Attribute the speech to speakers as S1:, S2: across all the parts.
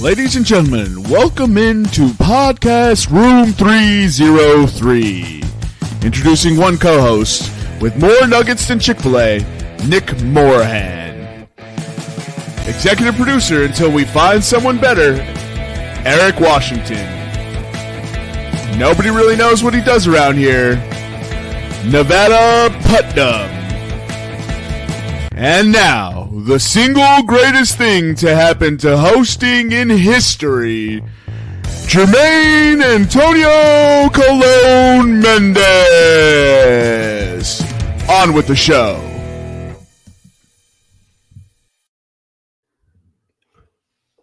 S1: Ladies and gentlemen, welcome into Podcast Room 303. Introducing one co host with more nuggets than Chick fil A, Nick Morahan. Executive producer until we find someone better, Eric Washington. Nobody really knows what he does around here, Nevada Putnam. And now, the single greatest thing to happen to hosting in history. Jermaine Antonio Colon Mendez. On with the show.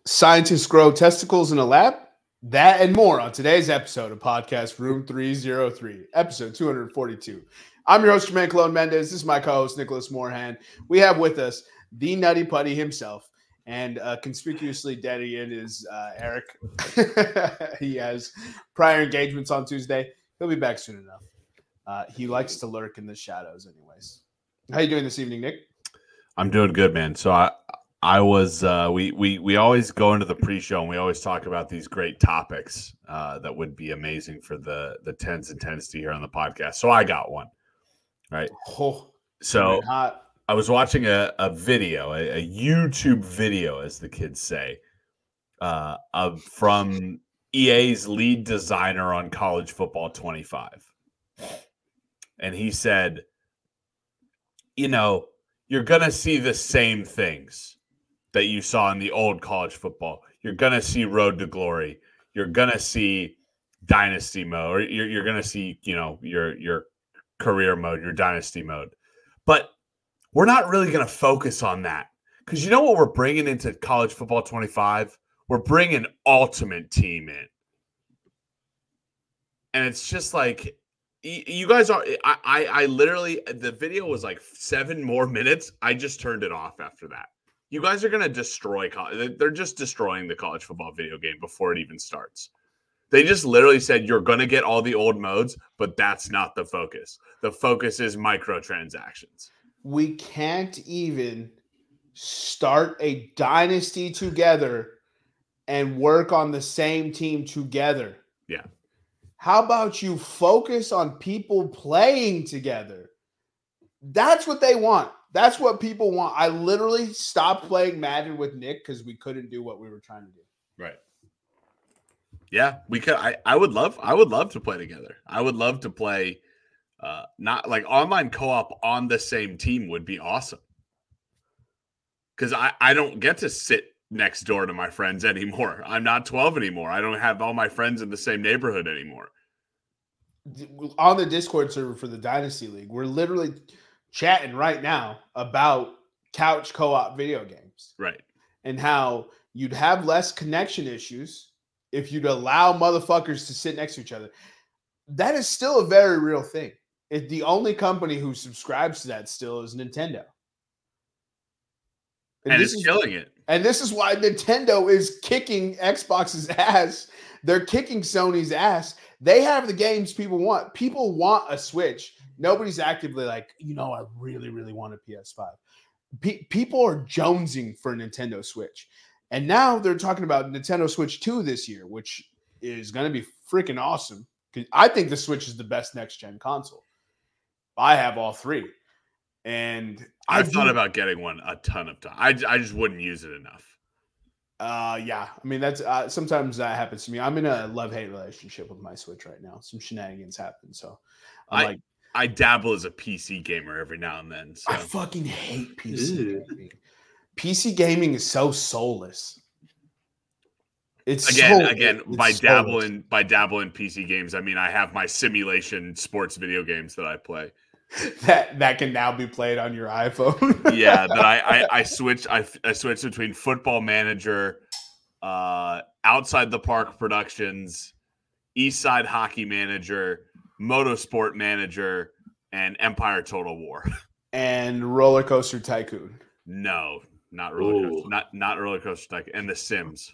S1: Scientists grow testicles in a lab? That and more on today's episode of Podcast Room 303, episode 242. I'm your host, Jermaine Colon Mendez. This is my co host, Nicholas Moorhan. We have with us the Nutty Putty himself, and uh, conspicuously dead again is uh, Eric. he has prior engagements on Tuesday. He'll be back soon enough. Uh, he likes to lurk in the shadows, anyways. How you doing this evening, Nick?
S2: I'm doing good, man. So I I was uh, we we we always go into the pre-show and we always talk about these great topics uh, that would be amazing for the the tens and tens to hear on the podcast. So I got one, right?
S1: Oh,
S2: So
S1: hot.
S2: I was watching a, a video, a, a YouTube video, as the kids say, uh, of from EA's lead designer on College Football 25, and he said, "You know, you're gonna see the same things that you saw in the old college football. You're gonna see Road to Glory. You're gonna see Dynasty mode, or you're, you're gonna see, you know, your your career mode, your Dynasty mode, but." We're not really going to focus on that. Because you know what we're bringing into college football 25 we're bringing ultimate team in. And it's just like you guys are I, I i literally the video was like seven more minutes. I just turned it off after that. You guys are going to destroy college they're just destroying the college football video game before it even starts. They just literally said you're going to get all the old modes but that's not the focus. The focus is microtransactions
S1: we can't even start a dynasty together and work on the same team together.
S2: Yeah.
S1: How about you focus on people playing together? That's what they want. That's what people want. I literally stopped playing Madden with Nick because we couldn't do what we were trying to do.
S2: Right. Yeah, we could. I, I would love. I would love to play together. I would love to play. Uh, not like online co-op on the same team would be awesome. Because I I don't get to sit next door to my friends anymore. I'm not 12 anymore. I don't have all my friends in the same neighborhood anymore.
S1: On the Discord server for the Dynasty League, we're literally chatting right now about couch co-op video games.
S2: Right.
S1: and how you'd have less connection issues if you'd allow motherfuckers to sit next to each other. That is still a very real thing. If the only company who subscribes to that still is Nintendo.
S2: And,
S1: this
S2: it's
S1: is,
S2: killing it.
S1: and this is why Nintendo is kicking Xbox's ass. They're kicking Sony's ass. They have the games people want. People want a Switch. Nobody's actively like, you know, I really, really want a PS5. Pe- people are jonesing for a Nintendo Switch. And now they're talking about Nintendo Switch 2 this year, which is going to be freaking awesome. I think the Switch is the best next gen console. I have all three. And I
S2: I've thought
S1: do-
S2: about getting one a ton of time. I just wouldn't use it enough.
S1: Uh, yeah. I mean, that's uh, sometimes that happens to me. I'm in a love hate relationship with my Switch right now. Some shenanigans happen, so I'm
S2: I-
S1: like,
S2: I dabble as a PC gamer every now and then. So
S1: I fucking hate PC
S3: Ew.
S1: gaming. PC gaming is so soulless. It's
S2: again,
S1: so-
S2: again,
S1: it's
S2: by
S1: soulless.
S2: dabble in by dabbling PC games, I mean I have my simulation sports video games that I play.
S1: that that can now be played on your iPhone.
S2: Yeah, that I I, I switch I, I switch between Football Manager, uh, Outside the Park Productions, East Side Hockey Manager, Motorsport Manager, and Empire Total War.
S1: and Roller Coaster Tycoon.
S2: No, not roller coaster,
S3: Ooh.
S2: not not roller coaster tycoon, and The Sims.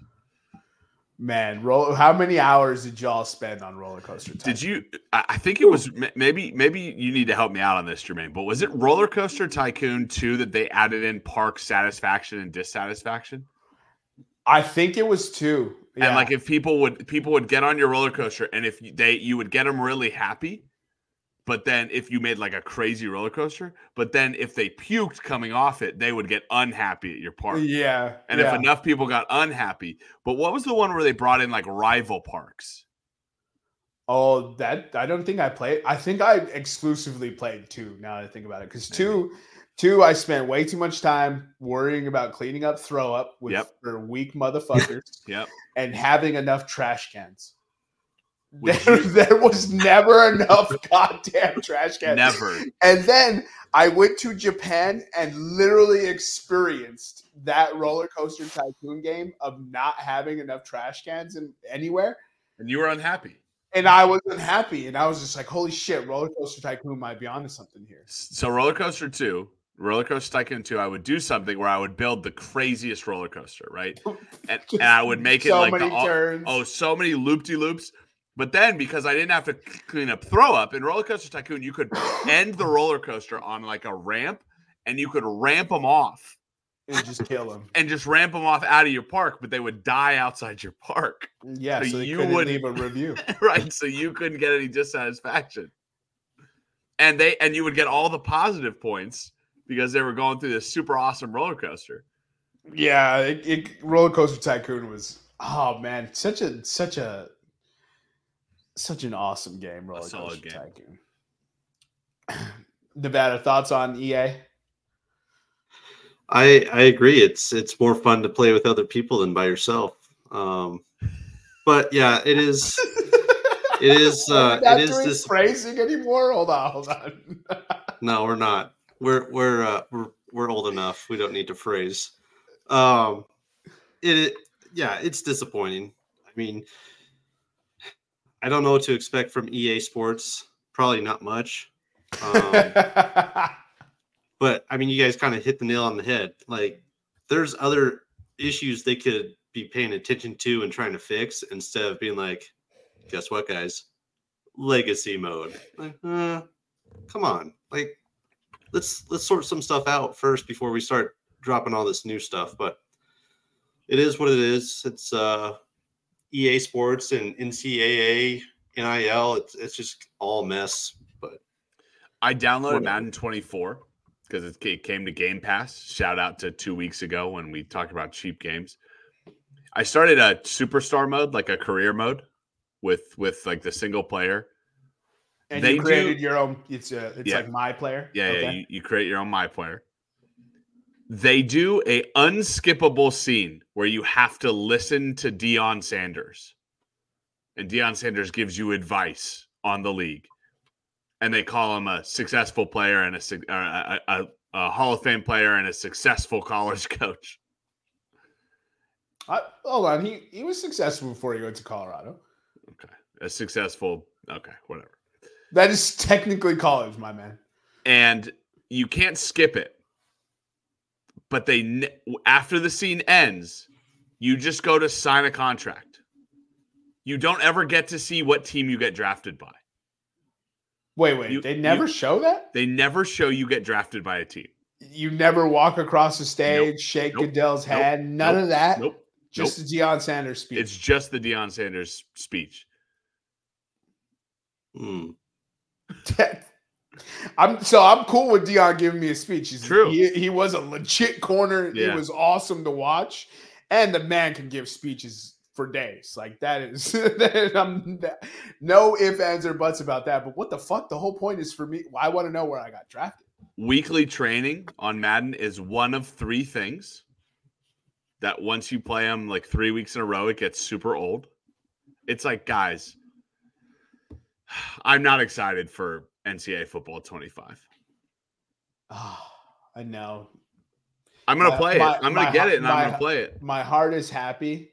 S1: Man, roll, how many hours did y'all spend on Roller Coaster Tycoon?
S2: Did you? I I think it was maybe maybe you need to help me out on this, Jermaine. But was it Roller Coaster Tycoon two that they added in Park Satisfaction and Dissatisfaction?
S1: I think it was two. Yeah.
S2: And like if people would people would get on your roller coaster and if they you would get them really happy, but then if you made like a crazy roller coaster, but then if they puked coming off it, they would get unhappy at your park.
S1: yeah.
S2: And
S1: yeah.
S2: if enough people got unhappy, but what was the one where they brought in like rival parks?
S1: Oh, that I don't think I played. I think I exclusively played two. Now that I think about it, because two, two, I spent way too much time worrying about cleaning up throw up with
S2: Yep.
S1: weak motherfuckers
S2: Yep.
S1: and having enough trash cans. There,
S2: you-
S1: there was never enough goddamn trash cans.
S2: Never.
S1: And then I went to Japan and literally experienced that roller coaster tycoon game of not having enough trash cans in anywhere.
S2: And you were unhappy.
S1: And I wasn't happy. And I was just like, holy shit, roller coaster tycoon might be onto something here.
S2: So roller coaster two, roller coaster tycoon two, I would do something where I would build the craziest roller coaster, right? And, and I would make it
S1: so
S2: like the, oh, so many loop de loops. But then because I didn't have to clean up throw up in roller coaster tycoon, you could end the roller coaster on like a ramp, and you could ramp them off
S1: and just kill them.
S2: and just ramp them off out of your park, but they would die outside your park,
S1: Yeah,
S2: So
S1: so, they
S2: you
S1: couldn't
S2: would-
S1: leave a review.
S2: right? So you couldn't get any dissatisfaction, and they and you would get all the positive points because they were going through this super awesome roller coaster.
S1: yeah, it, it, roller coaster tycoon was oh man, such a such a such an awesome game. Roller
S2: solid
S1: coaster
S2: game.
S1: tycoon. Nevada thoughts on EA?
S3: I I agree. It's it's more fun to play with other people than by yourself. Um, but yeah, it is. It is. Uh, it is
S1: doing
S3: this.
S1: phrasing anymore. Hold on, hold on.
S3: No, we're not. We're we're uh, we're we're old enough. We don't need to phrase. Um, it, it yeah, it's disappointing. I mean, I don't know what to expect from EA Sports. Probably not much. Um, but I mean, you guys kind of hit the nail on the head. Like, there's other issues they could be paying attention to and trying to fix instead of being like, guess what, guys? Legacy mode. Like, uh, come on, like, let's let's sort some stuff out first before we start dropping all this new stuff. But it is what it is. It's uh, EA Sports and NCAA, NIL. It's it's just all a mess. But
S2: I downloaded
S3: Whatever.
S2: Madden 24 because it came to Game Pass. Shout out to two weeks ago when we talked about cheap games. I started a superstar mode, like a career mode, with with like the single player.
S1: and
S2: They
S1: you
S2: do-
S1: created your own. It's a, it's
S2: Yeah.
S1: like my player.
S2: Yeah, yeah. You, you create your own my player. They do a unskippable scene where you have to listen to Deion Sanders, and Deion Sanders gives you advice on the league, and they call him a successful player and a uh, a, a, a Hall of Fame player and a successful college coach.
S1: I, hold on, he he was successful before he went to Colorado.
S2: Okay, a successful. Okay, whatever.
S1: That is technically college, my man.
S2: and you can't skip it. But they after the scene ends, you just go to sign a contract. You don't ever get to see what team you get drafted by.
S1: Wait, wait,
S2: You-
S1: they never
S2: you-
S1: show that.
S2: They never show you get drafted by a team.
S1: You never walk across the stage, shake
S2: Nope.
S1: Goodell's
S2: Nope.
S1: hand, none
S2: Nope.
S1: of that.
S2: Nope.
S1: Just the Deion Sanders speech.
S2: It's just the Deion Sanders speech.
S3: hmm,
S1: I'm so I'm cool with Deion giving me a speech. He's,
S2: True.
S1: He, he was a legit corner.
S2: Yeah.
S1: It was awesome to watch, and the man can give speeches for days. Like that is I'm, that- no ifs ands or buts about that. But what the fuck? The whole point is for me. I want to know where I got drafted.
S2: Weekly training on Madden is one of three things that once you play them like three weeks in a row, it gets super old. It's like, guys, I'm not excited for NCAA football 25.
S1: Ah, I know.
S2: I'm gonna
S1: My-
S2: play
S1: my-
S2: it. I'm gonna get it and I'm gonna play it.
S1: My heart is happy,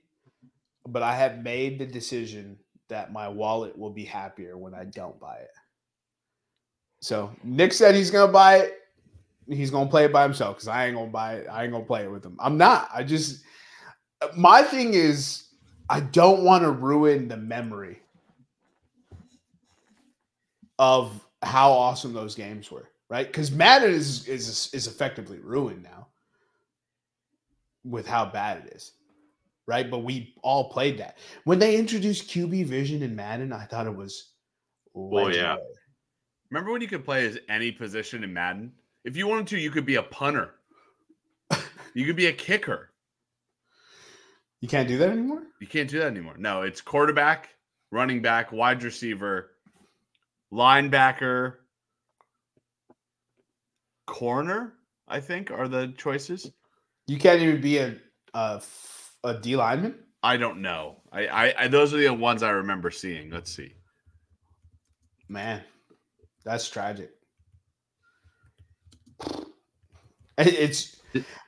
S1: but I have made the decision that my wallet will be happier when I don't buy it. So Nick said he's gonna buy it. He's gonna play it by himself because I ain't gonna buy it. I ain't gonna play it with him. I'm not. I just my thing is I don't want to ruin the memory of how awesome those games were, right? Because Madden is is is effectively ruined now with how bad it is. right? But we all played that. When they introduced QB vision in Madden, I thought it was
S3: Oh, yeah.
S2: Remember when you could play as any position in Madden? If you wanted to, you could be a punter. you could be a kicker.
S1: You can't do that anymore?
S2: You can't do that anymore. No, it's quarterback, running back, wide receiver, linebacker, corner. I think are the choices.
S1: You can't even be a a, a D lineman?
S2: I don't know. I, I, I those are the ones I remember seeing. Let's see.
S1: Man, that's tragic. It's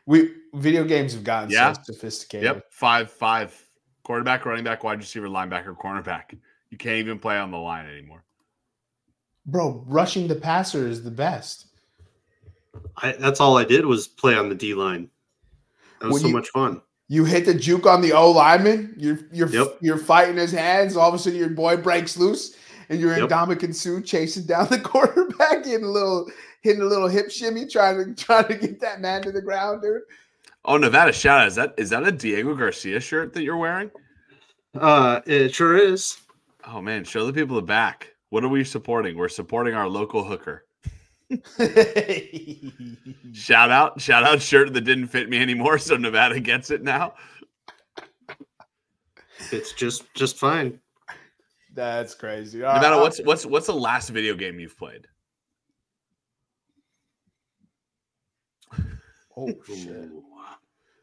S1: we video games have gotten
S2: Yeah.
S1: so sophisticated.
S2: Yep, five five. Quarterback, running back, wide receiver, linebacker, cornerback. You can't even play on the line anymore.
S1: Bro, rushing the passer is the best.
S3: I, that's all I did was play on the D line. That was
S1: When
S3: so
S1: you-
S3: much fun.
S1: You hit the juke on the O lineman. You're you're
S3: Yep.
S1: you're fighting his hands. All of a sudden, your boy breaks loose, and you're in
S3: Yep.
S1: Dominican Sue chasing down the quarterback, hitting a little hitting a little hip shimmy, trying to trying to get that man to the ground, dude.
S2: Oh, Nevada shout out. Is that is that a Diego Garcia shirt that you're wearing?
S3: Uh, it sure is.
S2: Oh man, show the people the back. What are we supporting? We're supporting our local hooker. Shout out, shout out shirt that didn't fit me anymore, so Nevada gets it now.
S3: It's just just fine.
S1: That's crazy. Uh,
S2: Nevada,
S1: uh,
S2: what's what's what's the last video game you've played?
S1: oh shit?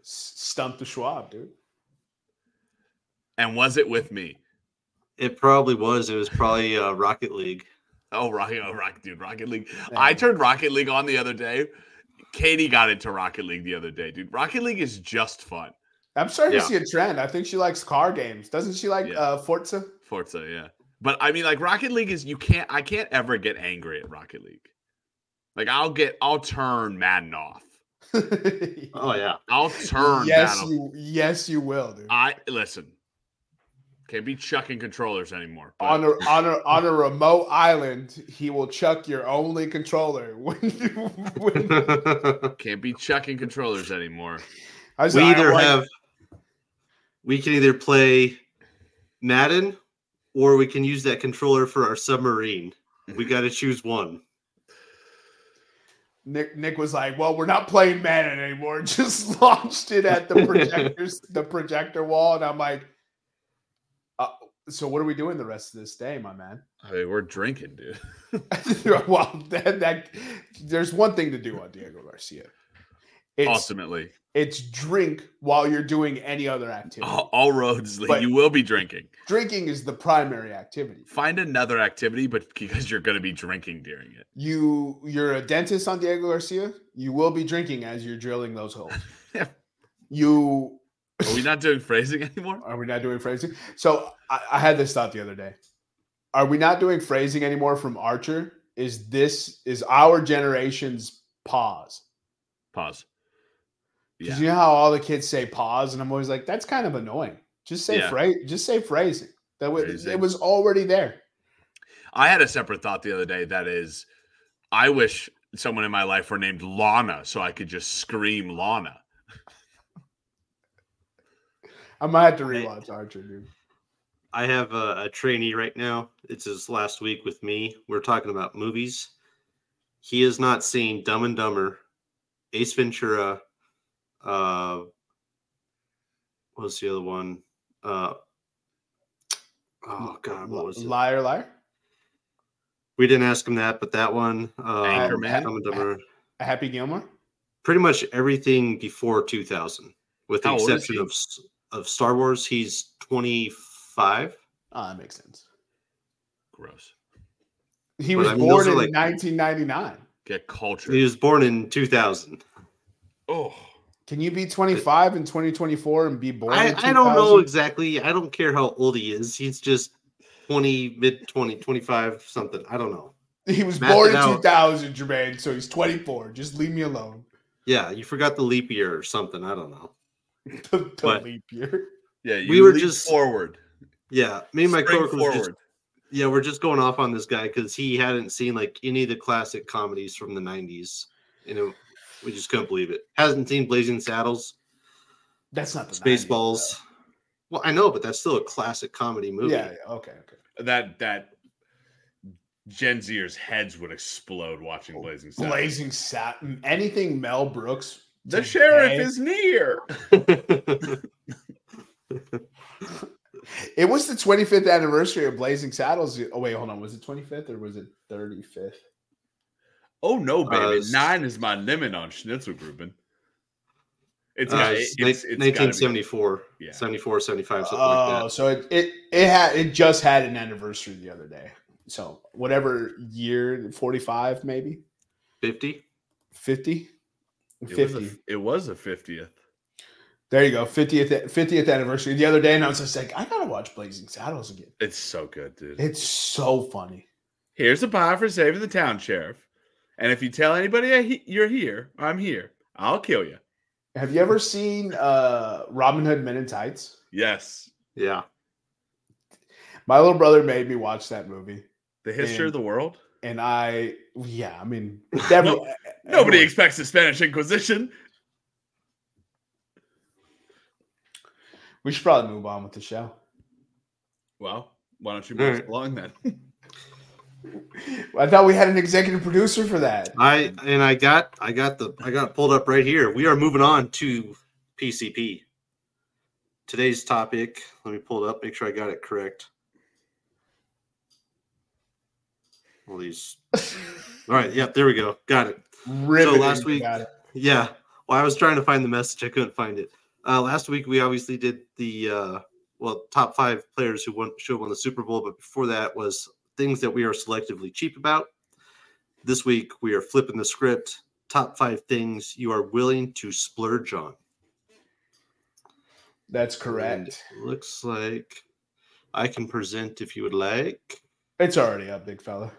S1: S- Stump the Schwab, dude.
S2: And was it with me?
S3: It probably was. It was probably uh, Rocket League.
S2: Oh, Rocket, oh, Rocket, dude, Rocket League. I turned Rocket League on the other day. Katie got into Rocket League the other day, dude. Rocket League is just fun.
S1: I'm starting
S3: Yeah.
S1: to see a trend. I think she likes car games. Doesn't she like
S2: Yeah.
S1: uh, Forza?
S2: Forza, yeah. But I mean, like Rocket League is you can't. I can't ever get angry at Rocket League. Like I'll get, I'll turn Madden off.
S3: Oh yeah.
S2: I'll turn.
S1: yes,
S2: Madden
S1: you yes you will, dude.
S2: I listen. Can't be chucking controllers anymore. but-
S1: on a on a on a remote island, he will chuck your only controller. When, you- when
S2: Can't be chucking controllers anymore.
S1: I
S3: we
S1: like,
S3: either
S1: like-
S3: have we can either play Madden or we can use that controller for our submarine. We got to choose one.
S1: Nick Nick was like, "Well, we're not playing Madden anymore." Just launched it at the projectors, the projector wall, and I'm like, "So what are we doing the rest of this day, my man?"
S2: I mean, we're drinking, dude.
S1: well, that, that there's one thing to do on Diego Garcia. It's
S2: Ultimately,
S1: it's drink while you're doing any other activity.
S2: all, all roads lead. You will be drinking.
S1: Drinking is the primary activity.
S2: Find another activity, but because you're going to be drinking during it.
S1: You you're a dentist on Diego Garcia. You will be drinking as you're drilling those holes.
S2: Yeah.
S1: You
S2: Are we not doing phrasing anymore?
S1: are we not doing phrasing? So I, I had this thought the other day. Are we not doing phrasing anymore from Archer? Is this is our generation's pause?
S2: Pause.
S1: Because
S2: Yeah.
S1: you know how all the kids say pause, and I'm always like, that's kind of annoying. Just say
S2: Yeah.
S1: phrase. Just say phrasing. That was
S2: Phrasing.
S1: it was already there.
S2: I had a separate thought the other day that is, I wish someone in my life were named Lana so I could just scream Lana.
S1: I might have to rewatch Archer, dude.
S3: I have a, a trainee right now. It's his last week with me. We're talking about movies. He has not seen Dumb and Dumber, Ace Ventura. Uh, what was the other one? Uh, oh God, what was it?
S1: Liar, liar.
S3: We didn't ask him that, but that one. Uh,
S2: Anchorman?
S3: Dumb and Dumber.
S1: Happy Gilmore.
S3: Pretty much everything before 2000, with the
S2: How
S3: exception of of Star Wars. He's 25.
S1: Oh, ah, that makes sense.
S2: Gross.
S1: He
S3: But
S1: was
S3: I mean,
S1: born in
S3: like-
S1: 1999.
S2: Get culture.
S3: He was born in 2000.
S2: oh,
S1: Can you be 25 in 2024 and be born?
S3: I,
S1: in
S3: I don't know exactly. I don't care how old he is. He's just 20, mid 20, 25, something. I don't know.
S1: He was
S3: Math
S1: born in
S3: out.
S1: 2000, Jermaine. So he's 24. Just leave me alone.
S3: Yeah, you forgot the leap year or something. I don't know.
S1: The, the
S3: But-
S1: leap year.
S2: yeah. You
S3: We were just-
S2: forward.
S3: Yeah, me and my
S2: Spring
S3: coworker was just yeah, we're just going off on this guy because he hadn't seen like any of the classic comedies from the 90s. You know, we just couldn't believe it. Hasn't seen Blazing Saddles,
S1: That's not the 90s,
S3: Spaceballs. Well, I know, but that's still a classic comedy movie.
S1: Yeah, yeah, okay, okay.
S2: That that Gen Zers' heads would explode watching oh, Blazing Saddles.
S1: Blazing Satin. Anything Mel Brooks.
S2: The
S1: today-
S2: sheriff is near.
S1: It was the 25th anniversary of Blazing Saddles. Oh wait, hold on. Was it 25th or was it 35th?
S2: Oh no, baby!
S3: Uh,
S2: Nine is my limit on Schnitzelgruppen. It's,
S3: Uh,
S2: got-
S3: it's
S2: it- it's, it's gotta be-
S3: 1974,
S2: Yeah.
S3: 74, 75, something
S1: Oh,
S3: like that.
S1: so it, it it had it just had an anniversary the other day. So whatever year, 45 maybe,
S3: 50.
S1: 50?
S2: It was, a, it was a fiftieth.
S1: There you go. 50th 50th anniversary the other day, and I was just like, I gotta watch Blazing Saddles again.
S2: It's so good, dude.
S1: It's so funny.
S2: Here's a pie for saving the town, sheriff. And if you tell anybody you're here, I'm here. I'll kill you.
S1: Have you ever seen uh Robin Hood Men in Tights?
S2: Yes.
S3: Yeah.
S1: My little brother made me watch that movie.
S2: The history
S1: And-
S2: of the world.
S1: And I yeah, I mean definitely
S2: Nobody
S1: everyone-
S2: expects the Spanish Inquisition.
S1: We should probably move on with the show.
S2: Well, why don't you move
S3: right.
S2: along then?
S1: I thought we had an executive producer for that.
S3: I and I got I got the I got pulled up right here. We are moving on to PCP. Today's topic, let me pull it up, make sure I got it correct. All these All right, yep, there we go. Got it.
S1: Riveting,
S3: last week-
S1: got it.
S3: Yeah. Well, I was trying to find the message. I couldn't find it. Uh, last week we obviously did the uh, well top five players who won should have won the Super Bowl, but before that was things that we are selectively cheap about. This week we are flipping the script. Top five things you are willing to splurge on.
S1: That's
S3: And
S1: correct.
S3: looks like I can present if you would like.
S1: It's already up, big fella.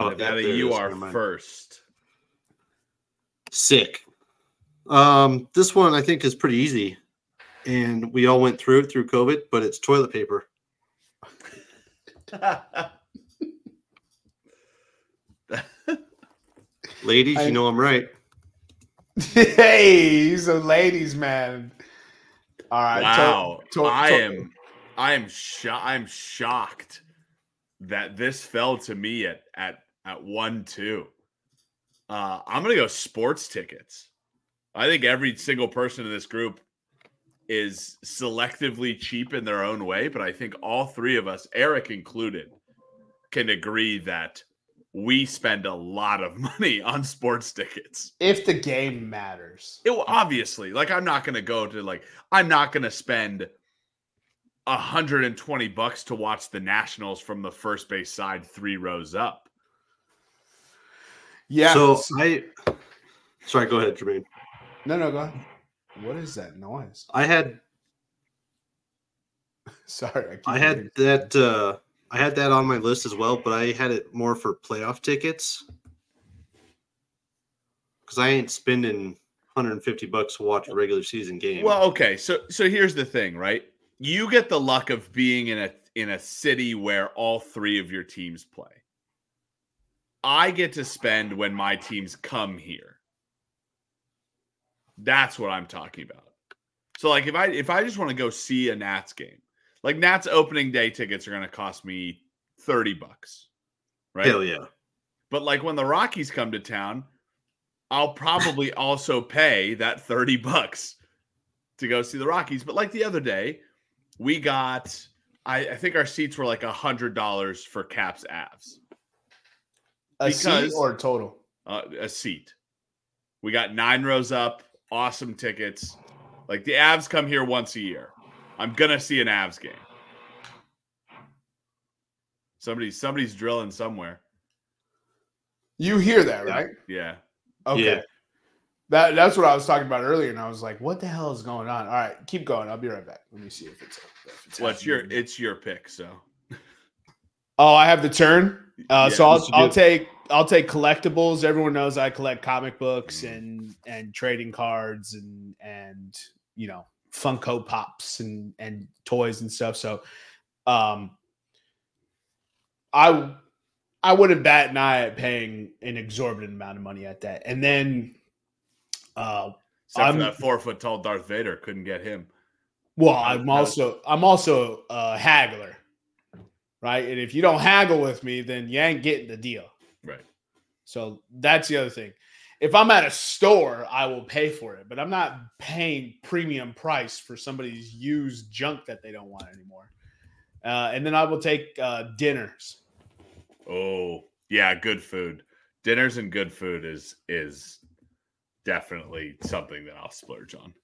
S3: Oh,
S2: Nevada, you are first.
S3: Sick. Um, this one I think is pretty easy, and we all went through it through COVID, but it's toilet paper. Ladies,
S1: I-
S3: you know I'm right.
S1: hey, he's a ladies man. All right. to-
S2: wow.
S1: to-
S2: I am. I am sho- I'm shocked that this fell to me at at at 1 2. Uh I'm going to go sports tickets. I think every single person in this group is selectively cheap in their own way, but I think all three of us, Eric included, can agree that we spend a lot of money on sports tickets.
S1: if the game matters.
S2: It will obviously like I'm not gonna go to like I'm not gonna spend 120 bucks to watch the Nationals from the first base side three rows up.
S1: Yeah.
S3: So I, sorry, go ahead, Jermaine.
S1: No, no, go ahead. What is that noise?
S3: I had
S1: Sorry. keep
S3: I had that uh, I had that on my list as well, but I had it more for playoff tickets because I ain't spending 150 bucks to watch a regular season game.
S2: Well, okay, so so here's the thing, right? You get the luck of being in a in a city where all three of your teams play. I get to spend when my teams come here. That's what I'm talking about. So like if I if I just want to go see a Nats game, like Nats opening day tickets are going to cost me 30 bucks. Right?
S3: hell yeah,
S2: But like when the Rockies come to town, I'll probably also pay that 30 bucks to go see the Rockies. But like the other day, we got I, I think our seats were like a hundred dollars for Caps Avs.
S1: a seat or total.
S2: Uh, a seat. We got nine rows up, awesome tickets. Like the Avs come here once a year. I'm gonna see an Avs game. Somebody somebody's drilling somewhere.
S1: You hear that, right?
S2: Yeah.
S1: Okay.
S3: Yeah.
S1: That that's what I was talking about earlier, and I was like, "What the hell is going on?" All right, keep going. I'll be right back. Let me see if it's. If it's
S2: Well, it's your it's your pick, so
S1: Oh, I have the turn. Uh,
S2: Yeah,
S1: so I'll I'll take I'll take collectibles. Everyone knows I collect comic books and and trading cards and and you know Funko Pops and and toys and stuff. So, um, I I wouldn't bat an eye at paying an exorbitant amount of money at that. And then, uh,
S2: except
S1: I'm-
S2: that four foot tall Darth Vader couldn't get him.
S1: Well, I'm also I'm also a haggler, right? And if you don't haggle with me, then you ain't getting the deal.
S2: Right.
S1: So that's the other thing. If I'm at a store, I will pay for it, but I'm not paying premium price for somebody's used junk that they don't want anymore. Uh, and then I will take uh, dinners.
S2: Oh, yeah, good food. Dinners and good food is is definitely something that I'll splurge on.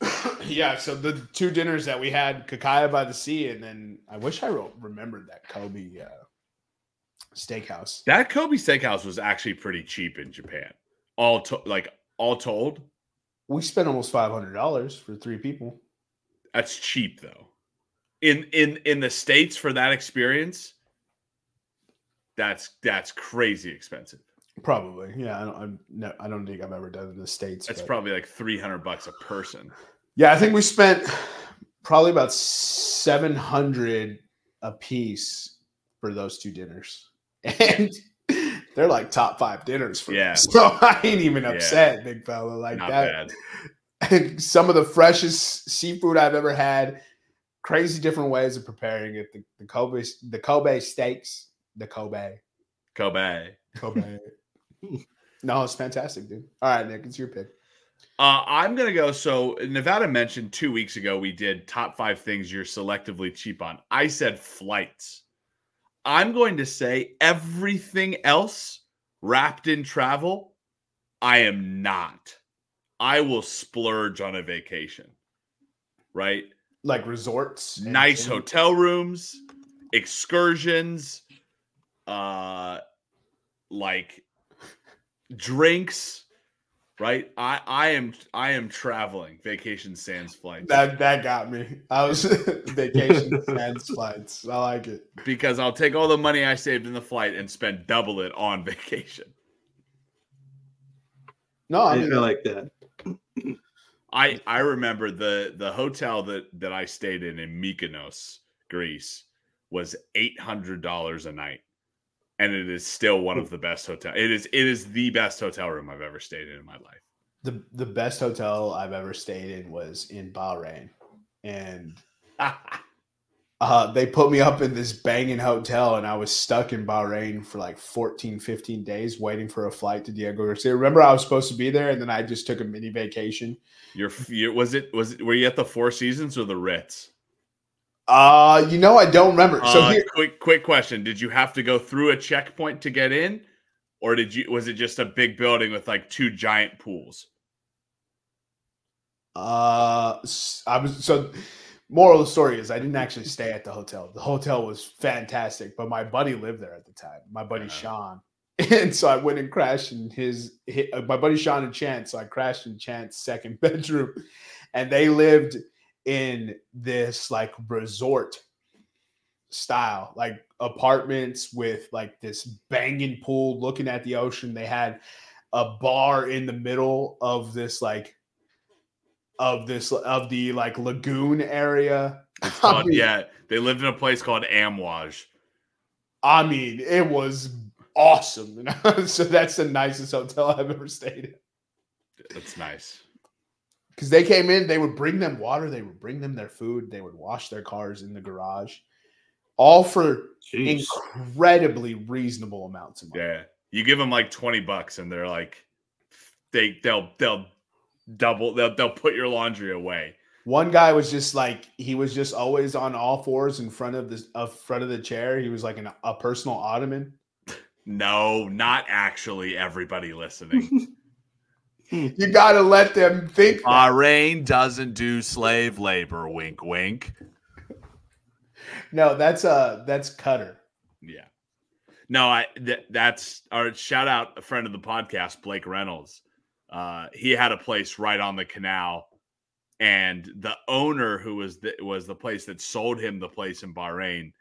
S1: yeah, so the two dinners that we had, Kakaya by the Sea, and then I wish I remembered that Kobe uh, steakhouse.
S2: That Kobe Steakhouse was actually pretty cheap in Japan. All to, like all told,
S1: We spent almost five hundred dollars for three people.
S2: that's cheap though. In in in the states for that experience, that's that's crazy expensive.
S1: Probably, yeah. I don't. I'm, no, I don't think I've ever done it in the states.
S2: That's
S1: but-
S2: probably like three hundred bucks a person.
S1: Yeah, I think we spent probably about seven hundred a piece for those two dinners, and they're like top five dinners for
S2: Yeah.
S1: me. So I ain't even
S2: Yeah.
S1: upset, big fella. Like
S2: Not
S1: that.
S2: bad.
S1: Some of the freshest seafood I've ever had. Crazy different ways of preparing it. The, the Kobe, the Kobe steaks, the Kobe,
S2: Kobe.
S1: Kobe. no, it's fantastic, dude. All right, Nick, it's your pick.
S2: Uh, I'm gonna go. So Nevada mentioned two weeks ago we did top five things you're selectively cheap on. I said flights. I'm going to say everything else wrapped in travel. I am not. I will splurge on a vacation. Right?
S1: Like resorts,
S2: Nice
S1: and-
S2: hotel rooms, excursions, uh, like drinks. Right? I I am I am traveling. Vacation sans flights.
S1: That that got me. I was vacation and flights. I like it.
S2: because I'll take all the money I saved in the flight and spend double it on vacation.
S1: No, I
S3: I,
S1: mean,
S3: like that.
S2: I I remember the the hotel that that I stayed in in Mykonos, Greece, was eight hundred dollars a night, and it is still one of the best hotel. It is it is the best hotel room I've ever stayed in in my life.
S1: the the best hotel I've ever stayed in was in Bahrain, and uh, they put me up in this banging hotel, and I was stuck in Bahrain for like 14, 15 days waiting for a flight to Diego Garcia. Remember, I was supposed to be there, and then I just took a mini vacation.
S2: Your you, was it was it, were you at the Four Seasons or the Ritz?
S1: Uh, you know, I don't remember. So
S2: Uh,
S1: here,
S2: quick quick question: Did you have to go through a checkpoint to get in, or did you was it just a big building with like two giant pools?
S1: Uh, I was so. Moral of the story is I didn't actually stay at the hotel. The hotel was fantastic, but my buddy lived there at the time. My buddy
S2: Uh-huh.
S1: Sean, and so I went and crashed in his. hi- uh, my buddy Sean and Chance. So I crashed in Chance's second bedroom, and they lived in this like resort style, like apartments with like this banging pool looking at the ocean. They had a bar in the middle of this like of this of the like lagoon area.
S2: It's
S1: I mean,
S2: yeah, they lived in a place called Amwaj.
S1: I mean, it was awesome. so that's the nicest hotel I've ever stayed in.
S2: That's nice.
S1: Because they came in, they would bring them water, they would bring them their food, they would wash their cars in the garage, all for
S3: Jeez.
S1: incredibly reasonable amounts of money.
S2: Yeah, you give them like twenty bucks, and they're like, they they'll they'll double they'll they'll put your laundry away.
S1: One guy was just like he was just always on all fours in front of the uh, front of the chair. He was like an, a personal ottoman.
S2: No, not actually. Everybody listening.
S1: You got to let them think.
S2: Bahrain doesn't do slave labor. Wink, wink.
S1: No, that's uh that's Qatar.
S2: Yeah. No, I th- that's our shout out a friend of the podcast, Blake Reynolds. Uh, he had a place right on the canal, and the owner, who was the, was the place that sold him the place in Bahrain,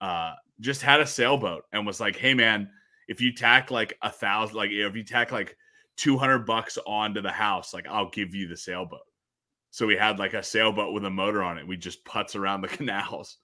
S2: uh, just had a sailboat and was like, "Hey, man, if you tack like a thousand, like if you tack like two hundred bucks onto the house, like I'll give you the sailboat." So we had like a sailboat with a motor on it. We just putz around the canals.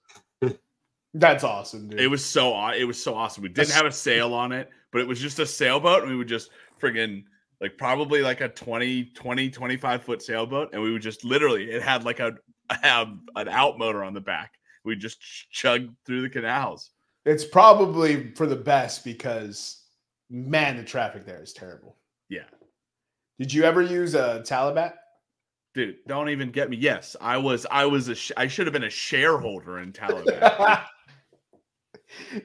S1: That's awesome, dude.
S2: It was so it was so awesome. We didn't have a sail on it, but it was just a sailboat and we would just friggin' like probably like a 20 20 25 foot sailboat and we would just literally it had like a have an out motor on the back. We just chug through the canals.
S1: It's probably for the best because man, the traffic there is terrible.
S2: Yeah.
S1: Did you ever use a Talabat?
S2: Dude, don't even get me. Yes, I was. I was a. Sh- I should have been a shareholder in Taliban.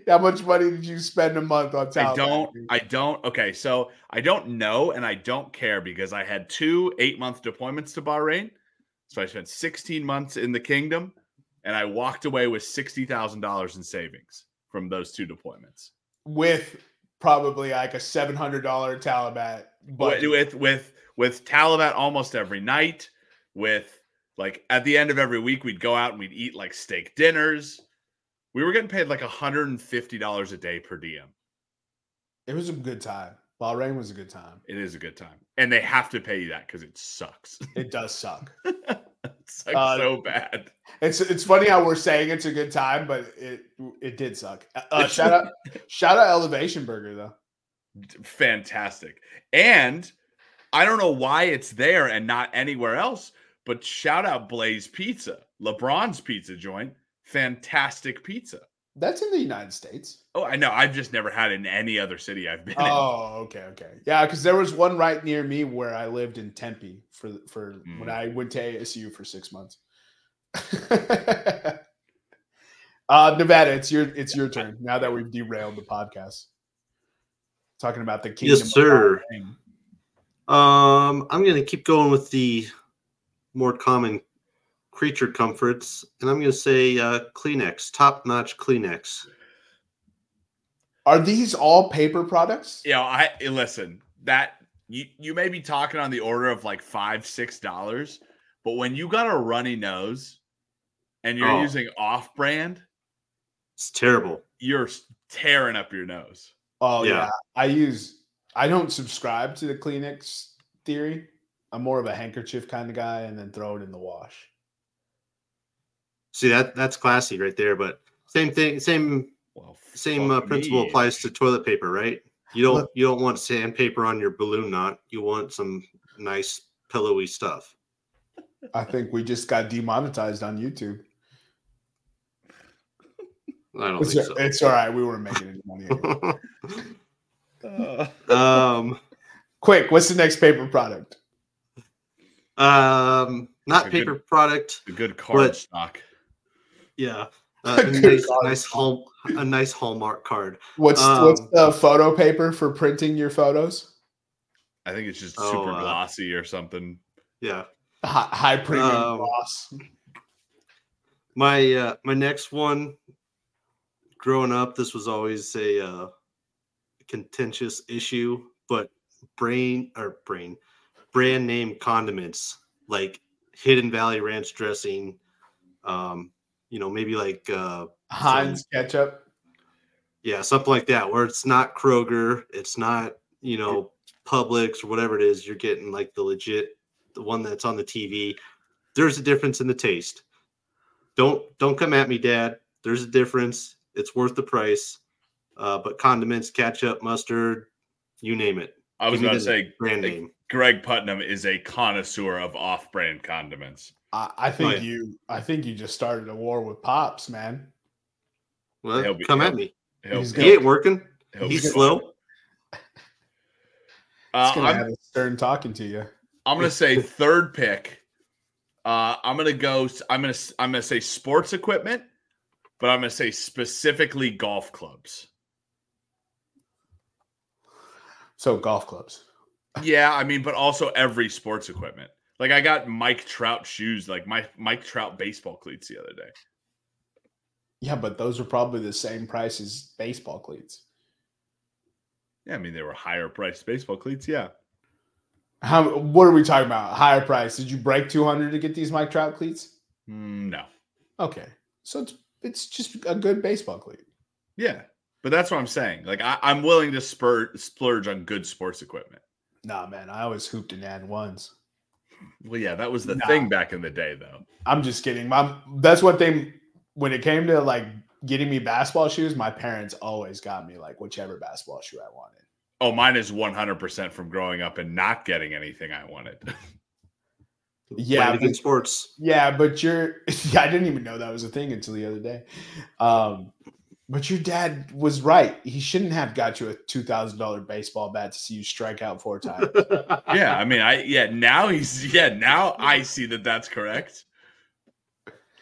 S1: How much money did you spend a month on Talabat?
S2: I don't. I don't. Okay, so I don't know, and I don't care because I had two eight-month deployments to Bahrain. So I spent 16 months in the kingdom, and I walked away with sixty thousand dollars in savings from those two deployments.
S1: with probably like a seven hundred dollar Talabat.
S2: But with with with Talabat almost every night, with like at the end of every week, we'd go out and we'd eat like steak dinners. We were getting paid like $150 a day per diem.
S1: it was a good time. Bahrain was a good time.
S2: It is a good time. And they have to pay you that because it sucks.
S1: It does suck. Uh,
S2: so bad.
S1: It's it's funny how we're saying it's a good time, but it it did suck. Uh, shout out shout out Elevation Burger though.
S2: Fantastic. And I don't know why it's there and not anywhere else, but shout out Blaze Pizza, LeBron's pizza joint. Fantastic pizza.
S1: That's in the United States.
S2: Oh, I know. I've just never had it in any other city I've been in.
S1: Oh, okay, okay. Yeah, because there was one right near me where I lived in Tempe for for when
S2: Mm.
S1: I went to ASU for six months. uh Nevada, it's your it's your turn now that we've derailed the podcast. Talking about the kingdom. of
S3: sir.
S1: Bahrain.
S3: Um, I'm gonna keep going with the more common creature comforts, and I'm gonna say uh, Kleenex, top-notch Kleenex.
S1: Are these all paper products?
S2: Yeah, I eh, listen, that you you may be talking on the order of like five, six dollars, but when you got a runny nose and you're
S3: Oh.
S2: using off brand,
S3: It's terrible.
S2: you're tearing up your nose.
S1: Oh yeah.
S3: Yeah.
S1: I use I don't subscribe to the Kleenex theory. I'm more of a handkerchief kind of guy and then throw it in the wash.
S3: See that that's classy right there. But same thing, same
S2: Well,
S3: same uh, principle
S2: me.
S3: applies to toilet paper, right? You don't
S1: Look-
S3: you don't want sandpaper on your balloon knot. You want some nice pillowy stuff.
S1: I think we just got demonetized on YouTube.
S3: I don't
S1: It's,
S3: think so.
S1: it's all right. We weren't making any money. anyway.
S2: Uh,
S3: um,
S1: Quick, what's the next paper product?
S3: um, not
S2: A good-
S3: paper product.
S2: a good card
S3: What?
S2: stock.
S3: Yeah, uh, a nice,
S1: card.
S3: nice home, a nice Hallmark card.
S1: What's what's
S3: Um,
S1: the photo paper for printing your photos?
S2: I think it's just
S3: Oh,
S2: super
S3: uh,
S2: glossy or something.
S3: Yeah,
S1: High, high premium
S3: Um,
S1: gloss.
S3: my uh, my next one. Growing up, this was always a uh, contentious issue, but brain or brain brand name condiments like Hidden Valley Ranch dressing, um, you know, maybe like uh,
S1: Heinz ketchup.
S3: yeah, something like that, where it's not Kroger, it's not you know Publix or whatever it is. You're getting like the legit, the one that's on the TV. There's a difference in the taste. Don't don't come at me, Dad. There's a difference. It's worth the price. Uh, but condiments, ketchup, mustard, you name it.
S2: I was
S3: Give me
S2: about to say
S3: brand name.
S2: Greg Putnam is a connoisseur of off-brand condiments.
S1: I, I think
S3: yeah.
S1: you I think you just started a war with pops, man.
S3: Well,
S2: He'll be-
S3: come at
S2: he'll-
S3: me.
S2: He'll-
S1: He's
S3: He
S1: gonna-
S3: ain't working.
S2: he'll
S3: He's slow.
S2: fine.
S1: It's
S2: Uh,
S1: gonna
S2: I'm,
S1: have a stern talking to you.
S2: I'm gonna say third pick. Uh, I'm gonna go. I'm gonna. I'm gonna say sports equipment, but I'm gonna say specifically golf clubs.
S1: So golf clubs.
S2: Yeah, I mean, but also every sports equipment. Like I got Mike Trout shoes, like my Mike Trout baseball cleats the other day.
S1: Yeah, but those are probably the same price as baseball cleats.
S2: Yeah, I mean they were higher priced baseball cleats. Yeah,
S1: How what are we talking about? Higher price. Did you break 200 to get these Mike Trout cleats?
S2: Mm, no,
S1: Okay. So it's it's just a good baseball cleat.
S2: yeah, but that's what I'm saying. Like I, I'm willing to spur, splurge on good sports equipment.
S1: Nah, man, I always hooped in And1s.
S2: Well, yeah, that was the
S1: Nah.
S2: thing back in the day, though.
S1: I'm just kidding. My that's one thing when it came to like getting me basketball shoes, my parents always got me like whichever basketball shoe I wanted.
S2: Oh, mine is 100% from growing up and not getting anything I wanted.
S1: Yeah,
S3: Flanagan
S1: but-
S3: Sports.
S1: Yeah, but you're yeah, I didn't even know that was a thing until the other day. Um, but your dad was right. He shouldn't have got you a two thousand dollar baseball bat to see you strike out four times.
S2: Yeah, I mean, I yeah. Now he's yeah. Now I see that that's correct.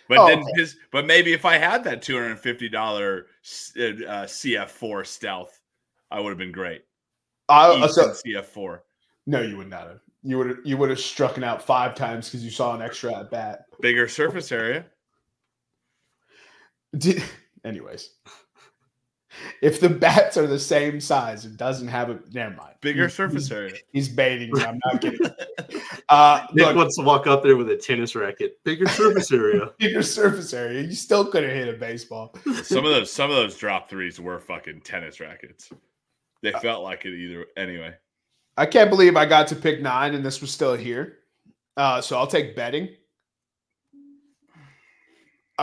S2: But
S1: Oh,
S2: then
S1: okay.
S2: his, but maybe if I had that two hundred and fifty dollar uh, CF four stealth, I would have been great.
S1: Uh, so,
S2: CF four,
S1: no, you would not have. You would you would have struck it out five times because you saw an extra at bat.
S2: bigger surface area.
S1: Did, anyways, if the bats are the same size, it doesn't have a. Never mind.
S2: Bigger
S1: He's-
S2: surface
S1: he's-
S2: area.
S1: He's baiting me. I'm not kidding. Uh,
S3: Nick
S1: look,
S3: wants to walk up there with a tennis racket, bigger surface area.
S1: bigger surface area. You still couldn't hit a baseball.
S2: Some of those some of those drop threes were fucking tennis rackets. They felt like it either anyway.
S1: I can't believe I got to pick nine and this was still here. Uh, so I'll take betting.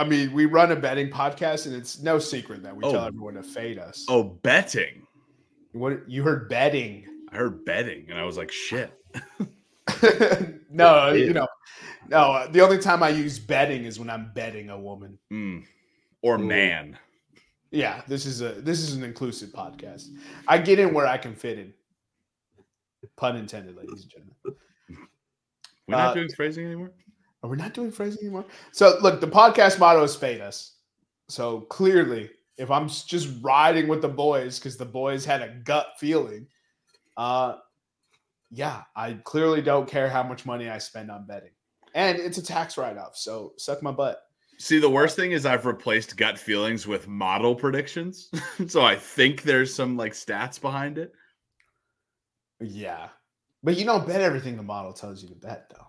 S1: I mean, we run a betting podcast, and it's no secret that we
S2: Oh.
S1: tell everyone to fade us.
S2: Oh, betting.
S1: What you heard betting?
S2: I heard betting, and I was like, shit.
S1: no, you know, no. The only time I use betting is when I'm betting a woman.
S2: Mm. Or
S3: Ooh.
S2: man.
S1: Yeah, this is a this is an inclusive podcast. I get in where I can fit in. Pun intended, ladies and gentlemen.
S2: We're not
S1: Uh,
S2: doing phrasing anymore.
S1: Are we not doing phrasing anymore? So look, the podcast motto is fade us. So clearly, if I'm just riding with the boys because the boys had a gut feeling, uh yeah, I clearly don't care how much money I spend on betting. And it's a tax write-off, so suck my butt.
S2: See, the worst thing is I've replaced gut feelings with model predictions. so I think there's some like stats behind it.
S1: Yeah. But you don't bet everything the model tells you to bet, though.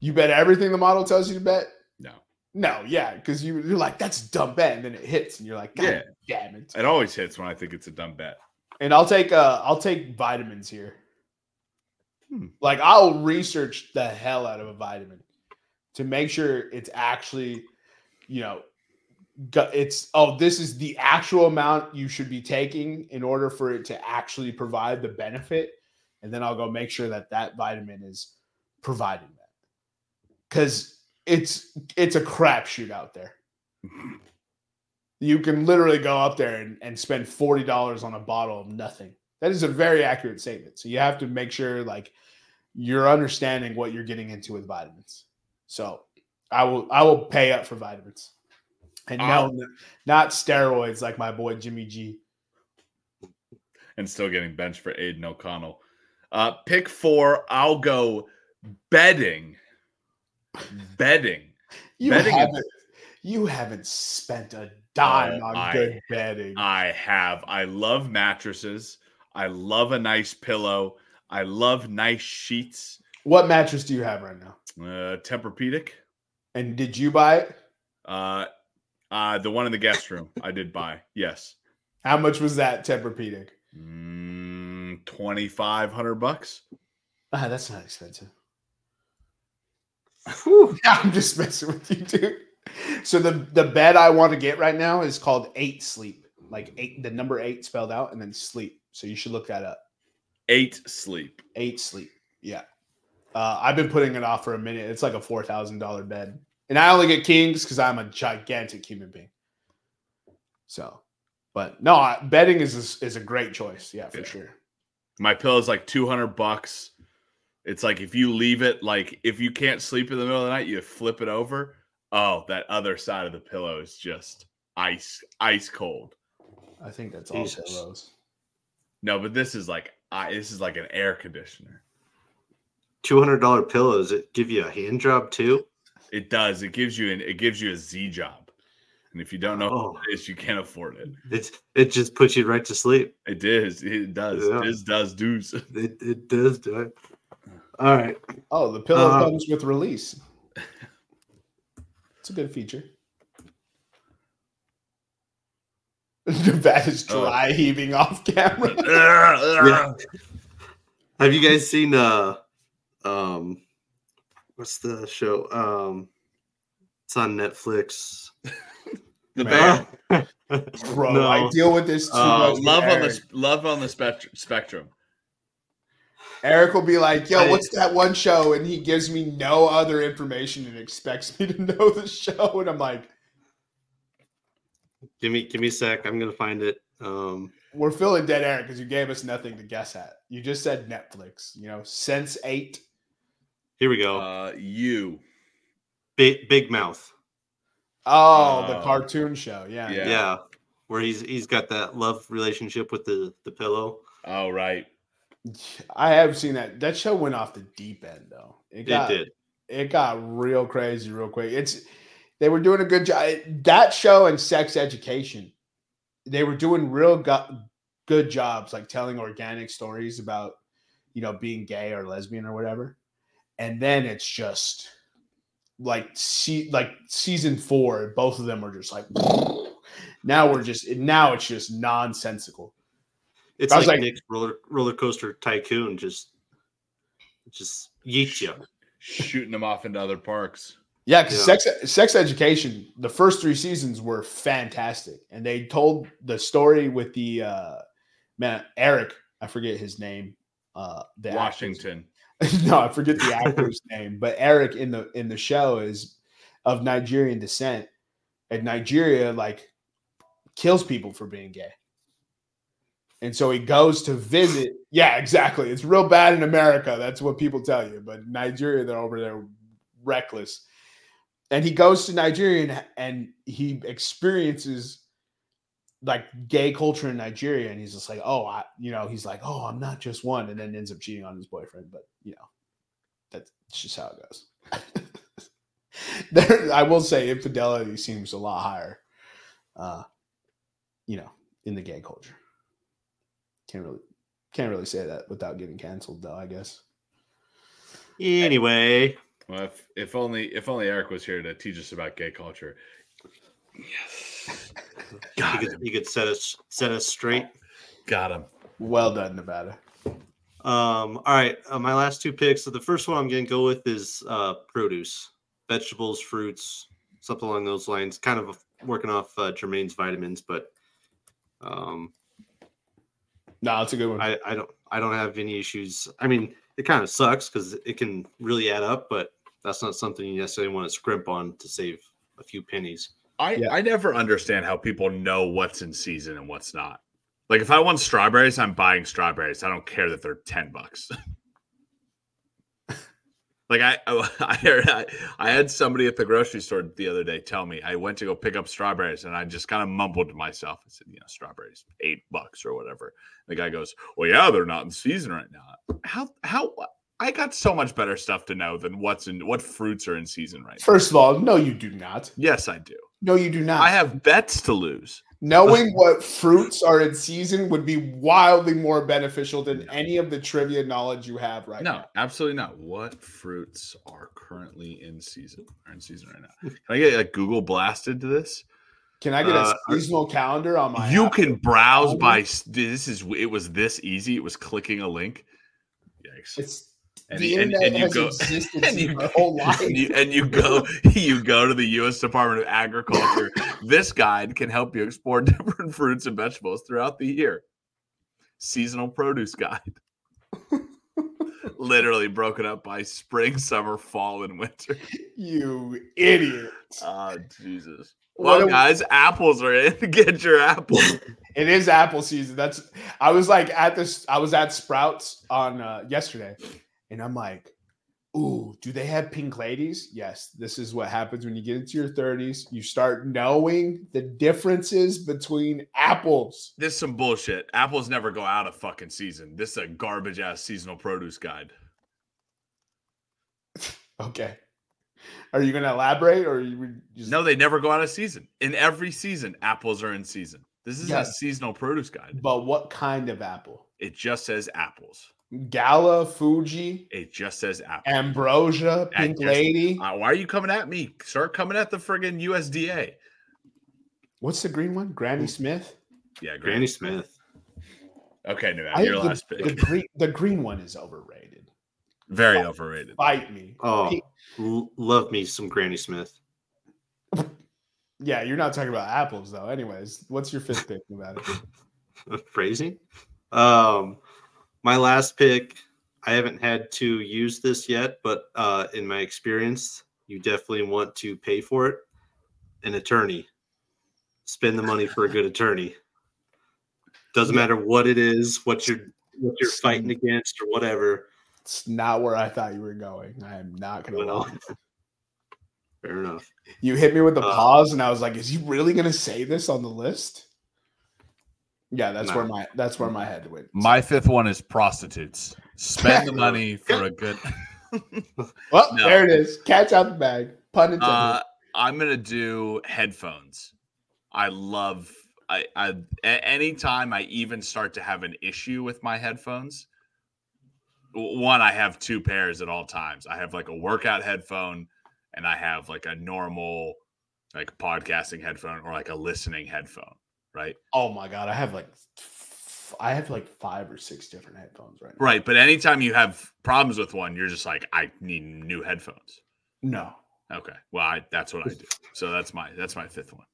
S1: You bet everything the model tells you to bet?
S2: No.
S1: No, yeah, because you, you're like, that's a dumb bet, and then it hits, and you're like, God
S2: Yeah.
S1: damn it.
S2: It always hits when I think it's a dumb bet.
S1: And I'll take uh I'll take vitamins here.
S2: Hmm.
S1: Like I'll research the hell out of a vitamin to make sure it's actually, you know, it's oh this is the actual amount you should be taking in order for it to actually provide the benefit, and then I'll go make sure that that vitamin is providing because it's it's a crapshoot out there you can literally go up there and, and spend $40 on a bottle of nothing. That is a very accurate statement. So you have to make sure like you're understanding what you're getting into with vitamins. So I will I will pay up for vitamins. And no, not steroids like my boy Jimmy G.
S2: and still getting benched for Aidan O'Connell. Uh, pick four. I'll go betting. Betting.
S1: You
S2: Betting
S1: haven't you haven't spent a dime
S2: Oh,
S1: on
S2: I-
S1: good betting.
S2: I have. I love mattresses. I love a nice pillow. I love nice sheets.
S1: what mattress do you have right now?
S2: Uh, Tempur-Pedic.
S1: And did you buy it?
S2: Uh, uh, the one in the guest room. I did buy. Yes.
S1: How much was that Tempur-Pedic?
S2: Mm, Twenty five hundred bucks.
S1: Ah, that's not expensive.
S3: Whew.
S1: I'm just messing with you, dude. So the the bed I want to get right now is called Eight Sleep, like eight, the number eight spelled out, and then sleep. So you should look that up.
S2: Eight sleep.
S1: Eight Sleep. Yeah. Uh, I've been putting it off for a minute. It's like a four thousand dollar bed, and I only get kings because I'm a gigantic human being. So, but no, I, bedding is a, is a great choice. Yeah, for
S2: Yeah.
S1: sure.
S2: My pillow is like two hundred bucks. It's like if you leave it, like if you can't sleep in the middle of the night, you flip it over. Oh, that other side of the pillow is just ice, ice cold.
S1: I think that's all
S3: Jesus.
S1: pillows.
S2: No, but this is like I this is like an air conditioner.
S3: Two hundred dollar pillows. It give you a hand job too.
S2: It does. It gives you an it gives you a Z job. And if you don't know
S3: Oh.
S2: what it is, you can't afford it.
S3: It's it just puts you right to sleep.
S2: It does. It does.
S3: Yeah.
S2: This does do's.
S3: It it does do it. All right.
S1: Oh, the pillow
S3: Uh,
S1: comes with release. It's a good feature. that is
S2: Oh.
S1: dry heaving off camera.
S3: Yeah. Have you guys seen uh um what's the show? Um it's on Netflix.
S2: The
S1: Man.
S2: bear.
S1: Bro,
S3: No.
S1: I deal with this too
S2: Uh,
S1: much. with
S2: love on the love on the spectrum. Spectrum.
S1: Eric will be like, "Yo, what's that one show?" And he gives me no other information and expects me to know the show, and I'm like,
S3: Give me give me a sec. I'm gonna find it. Um,
S1: "We're feeling dead air because you gave us nothing to guess at. You just said Netflix. You know, Sense Eight.
S3: here we go.
S2: Uh, you.
S3: Big Big Mouth.
S1: Oh, the
S2: Oh.
S1: cartoon show. Yeah,
S2: Yeah.
S3: Yeah. where he's he's got that love relationship with the the pillow.
S2: Oh, right.
S1: I have seen that. That show went off the deep end though. It got
S3: it did.
S1: it got real crazy real quick. It's they were doing a good job. That show and Sex Education, they were doing real go- good jobs, like telling organic stories about you know being gay or lesbian or whatever. And then it's just like see like season four, both of them are just like now we're just now it's just nonsensical.
S3: It's
S1: I
S3: like,
S1: was like-
S3: Nick's roller roller coaster tycoon. Just just yeet you.
S2: Shooting them off into other parks.
S1: Yeah, because
S3: Yeah.
S1: sex sex education, the first three seasons were fantastic, and they told the story with the uh man Eric, I forget his name, uh, the
S2: Washington.
S1: no, I forget the actor's name, but Eric in the in the show is of Nigerian descent, and Nigeria like kills people for being gay. And so he goes to visit. Yeah, exactly. It's real bad in America. That's what people tell you. But Nigeria, they're over there reckless. And he goes to Nigeria and, and he experiences like gay culture in Nigeria. And he's just like, oh, I, you know, he's like, oh, I'm not just one. And then ends up cheating on his boyfriend. But, you know, that's just how it goes. there, I will say infidelity seems a lot higher, uh, you know, in the gay culture. Can't really, can't really say that without getting canceled, though. I guess.
S3: Anyway,
S2: Well, if, if only if only Eric was here to teach us about gay culture. Yes.
S3: he
S2: Got
S3: could,
S2: him.
S3: he could set us set us straight.
S2: Got him.
S1: Well done, Nevada.
S3: Um, all right, uh, my last two picks. So the first one I'm going to go with is uh, produce, vegetables, fruits, something along those lines. Kind of working off uh, Jermaine's vitamins, but um,
S1: No, it's a good one.
S3: I, I don't I don't have any issues. I mean, it kind of sucks because it can really add up, but that's not something you necessarily want to scrimp on to save a few pennies.
S2: I,
S1: Yeah.
S2: I never understand how people know what's in season and what's not. Like if I want strawberries, I'm buying strawberries. I don't care that they're ten bucks. like I, I heard I, had somebody at the grocery store the other day tell me I went to go pick up strawberries and I just kind of mumbled to myself. I said, you know, strawberries eight bucks or whatever. The guy goes, well, yeah, they're not in season right now. How how I got so much better stuff to know than what's in what fruits are in season right now.
S1: First of all, no, you do not.
S2: Yes, I do.
S1: No, you do not.
S2: I have bets to lose.
S1: Knowing what fruits are in season would be wildly more beneficial than any of the trivia knowledge you have right
S2: No,
S1: now.
S2: absolutely not. What fruits are currently in season? Are in season right now? Can I get like Google blasted to this?
S1: Can I get a
S3: Uh,
S1: seasonal calendar on my?
S2: you
S1: app?
S2: can browse by this is it was this easy. It was clicking a link. Yikes!
S1: It's
S2: And,
S1: the
S2: you- and, and you go and you,
S1: my whole life.
S2: and you and you go you go to the U.S. Department of Agriculture. this guide can help you explore different fruits and vegetables throughout the year. Seasonal produce guide. Literally broken up by spring, summer, fall, and winter.
S1: you idiot.
S2: Oh Jesus! Well, guys, apples are in. Get your apples.
S1: It is apple season. That's I was like at this. I was at Sprouts on uh, yesterday, and I'm like, "Ooh, do they have pink ladies?" Yes. This is what happens when you get into your 30s. You start knowing the differences between apples.
S2: This is some bullshit. Apples never go out of fucking season. This is a garbage ass seasonal produce guide.
S1: Okay. Are you going to elaborate, or you just
S2: No, they never go out of season. In every season, apples are in season. This is
S1: Yeah.
S2: a seasonal produce guide.
S1: But what kind of apple?
S2: It just says apples.
S1: Gala, Fuji,
S2: It just says apples.
S1: Ambrosia, Pink
S2: just-
S1: Lady.
S2: Uh, why are you coming at me? Start coming at the friggin' USDA.
S1: What's the green one? Granny Smith.
S2: Yeah,
S3: Granny
S2: Granny.
S3: Smith.
S2: Okay, no,
S1: I
S2: your
S1: the-
S2: last pick.
S1: The green, the green one is overrated.
S2: Very overrated.
S1: Fight me.
S3: Oh,
S1: Pink-
S3: l- love me some Granny Smith.
S1: Yeah, you're not talking about apples though. Anyways, what's your fifth pick about it?
S3: Phrasing. Um, my last pick, I haven't had to use this yet, but uh, in my experience, you definitely want to pay for it. An attorney, spend the money for a good attorney. Doesn't matter what it is, what you're what you're fighting against, or whatever.
S1: It's not where I thought you were going. I am not gonna
S3: Well,
S1: lie.
S3: fair enough.
S1: You hit me with the
S3: Uh,
S1: pause, and I was like, "Is he really gonna say this on the list?" Yeah, that's
S3: Nah.
S1: where my that's where my head went.
S2: My fifth one is prostitutes. Spend the money for a good.
S1: well,
S2: no.
S1: there it is. Catch out the bag. Pun intended.
S2: Uh, I'm gonna do headphones. I love. I, I a- anytime I even start to have an issue with my headphones. One, I have two pairs at all times. I have like a workout headphone, and I have like a normal, like podcasting headphone or like a listening headphone. Right.
S1: oh my god, I have like I have like five or six different headphones right now.
S2: Right. But anytime you have problems with one, you're just like, I need new headphones.
S1: No,
S2: Okay. Well, I, that's what I do. So that's my that's my fifth one.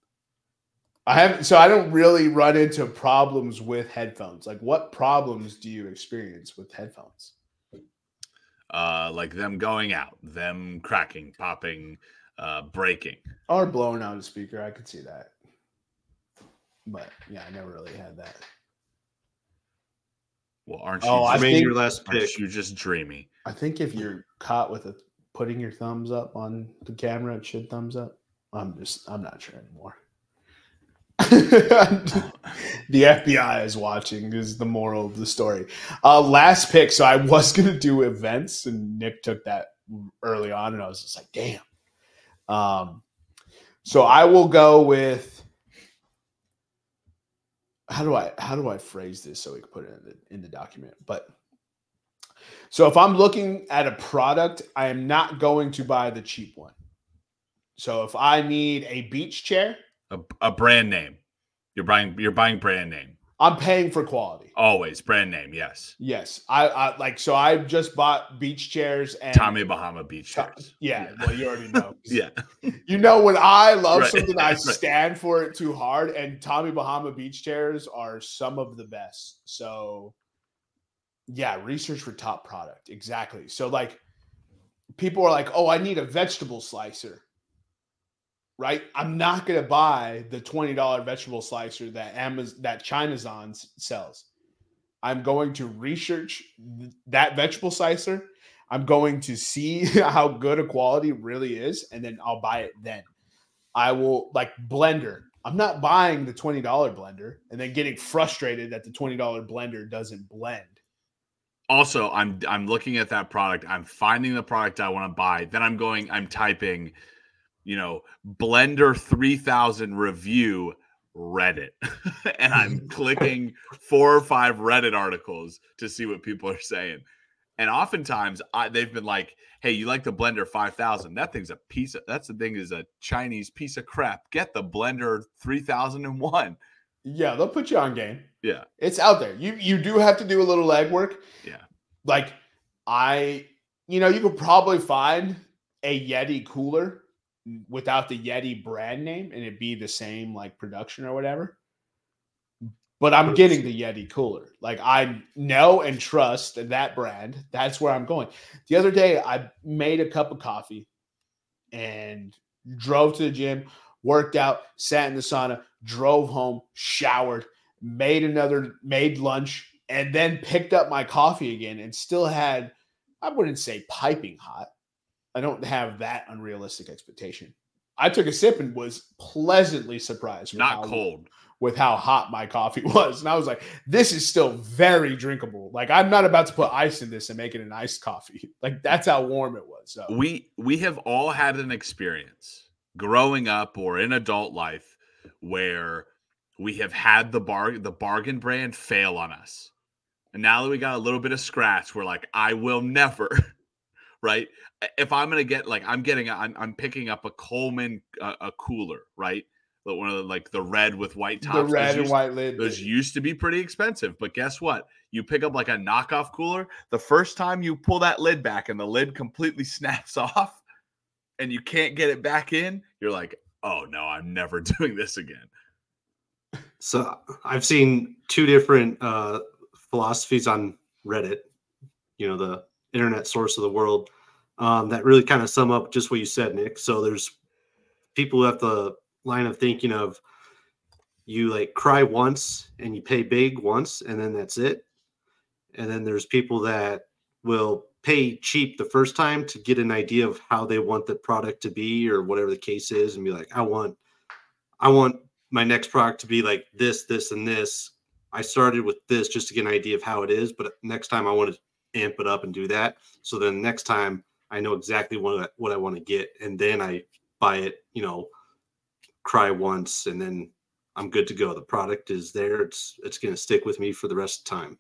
S1: I haven't. So I don't really run into problems with headphones. Like, what problems do you experience with headphones?
S2: Uh, like them going out, them cracking, popping, uh, breaking.
S1: Or blowing out a speaker? I could see that. But yeah, I never really had that.
S2: Well, aren't you?
S1: Oh, I
S2: just,
S3: Remain
S1: think-
S3: your last
S2: aren't
S3: pick.
S2: you just dreamy?
S1: I think if you're caught with a putting your thumbs up on the camera, it should thumbs up. I'm just I'm not sure anymore. the FBI is watching is the moral of the story. Uh last pick. So I was gonna do events and Nick took that early on and I was just like, damn. Um so I will go with how do I how do I phrase this so we can put it in the in the document? But so if I'm looking at a product, I am not going to buy the cheap one. So if I need a beach chair,
S2: A, a brand name. You're buying. You're buying brand name.
S1: I'm paying for quality.
S2: Always brand name. Yes.
S1: Yes, I, I like. So I just bought beach chairs and
S2: Tommy Bahama Beach chairs.
S1: Yeah, well, you already know.
S2: Yeah.
S1: You know when I love
S2: Right,
S1: something, I
S2: right.
S1: stand for it too hard. And Tommy Bahama beach chairs are some of the best. So, yeah, research for top product exactly. So, like, people are like, "Oh, I need a vegetable slicer." Right? I'm not gonna buy the twenty dollar vegetable slicer that Amazon that Chinazon sells. I'm going to research that vegetable slicer. I'm going to see how good a quality really is, and then I'll buy it then. I will like blender. I'm not buying the $20 blender and then getting frustrated that the $20 blender doesn't blend.
S2: also i'm i'm looking at that product i'm finding the product i want to buy then i'm going i'm typing you know blender 3000 review reddit and i'm clicking four or five reddit articles to see what people are saying and oftentimes I, they've been like hey you like the blender 5000 that thing's a piece of that's the thing is a chinese piece of crap get the blender 3001
S1: Yeah, they'll put you on game.
S2: Yeah.
S1: It's out there. You you do have to do a little legwork.
S2: Yeah.
S1: Like I, you know, you could probably find a Yeti cooler without the Yeti brand name and it'd be the same like production or whatever. But I'm getting the Yeti cooler. Like I know and trust that brand. That's where I'm going. The other day I made a cup of coffee and drove to the gym, worked out, sat in the sauna, drove home, showered, made another, made lunch, and then picked up my coffee again and still had, I wouldn't say piping hot. I don't have that unrealistic expectation. I took a sip and was pleasantly surprised.
S2: not
S1: how-
S2: cold
S1: with how hot my coffee was. And I was like, this is still very drinkable. Like, I'm not about to put ice in this and make it an iced coffee. Like, that's how warm it was. So,
S2: we we have all had an experience growing up or in adult life where we have had the bar the bargain brand fail on us and now that we got a little bit of scratch we're like i will never right if i'm gonna get like i'm getting i'm, I'm picking up a coleman uh, a cooler right But one of the like the red with white tops
S1: the
S2: those
S1: red and
S2: used-
S1: white lid.
S2: those used to be pretty expensive, but guess what? You pick up like a knockoff cooler. The first time you pull that lid back and the lid completely snaps off and you can't get it back in, you're like, oh no, I'm never doing this again.
S3: So I've seen two different uh, philosophies on Reddit. you know, the internet source of the world um, that really kind of sum up just what you said, Nick. So there's people who have the line of thinking of you like cry once and you pay big once and then that's it. And then there's people that will pay cheap the first time to get an idea of how they want the product to be or whatever the case is and be like, I want, I want my next product to be like this, this, and this. I started with this just to get an idea of how it is, but next time I want to amp it up and do that. So then next time I know exactly what I, what I want to get, and then I buy it. You know, cry once, and then I'm good to go. The product is there. It's it's going to stick with me for the rest of the time.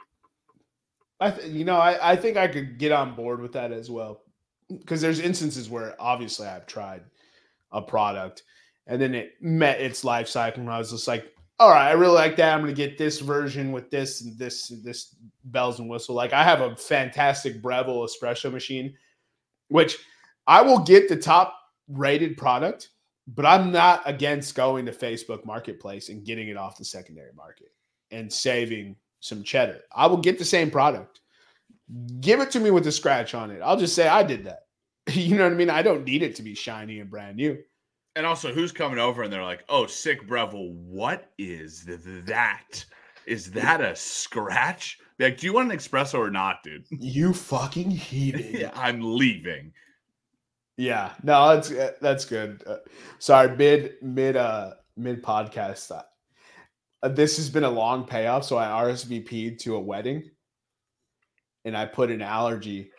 S1: I th- you know I, I think I could get on board with that as well because there's instances where obviously I've tried a product and then it met its life cycle and I was just like all right I really like that I'm gonna get this version with this and this this bells and whistle like I have a fantastic Breville espresso machine which I will get the top rated product but I'm not against going to Facebook Marketplace and getting it off the secondary market and saving some cheddar. I will get the same product. Give it to me with a scratch on it. I'll just say I did that. You know what I mean? I don't need it to be shiny and brand new.
S2: And also, who's coming over and they're like, "Oh, sick Breville, what is that? Is that a scratch? Like, do you want an espresso or not, dude?
S1: You fucking heated.
S2: yeah, I'm leaving.
S1: Yeah, no, that's that's good. Uh, sorry, mid mid uh mid podcast. Uh, this has been a long payoff, so I RSVP'd to a wedding, and I put an allergy.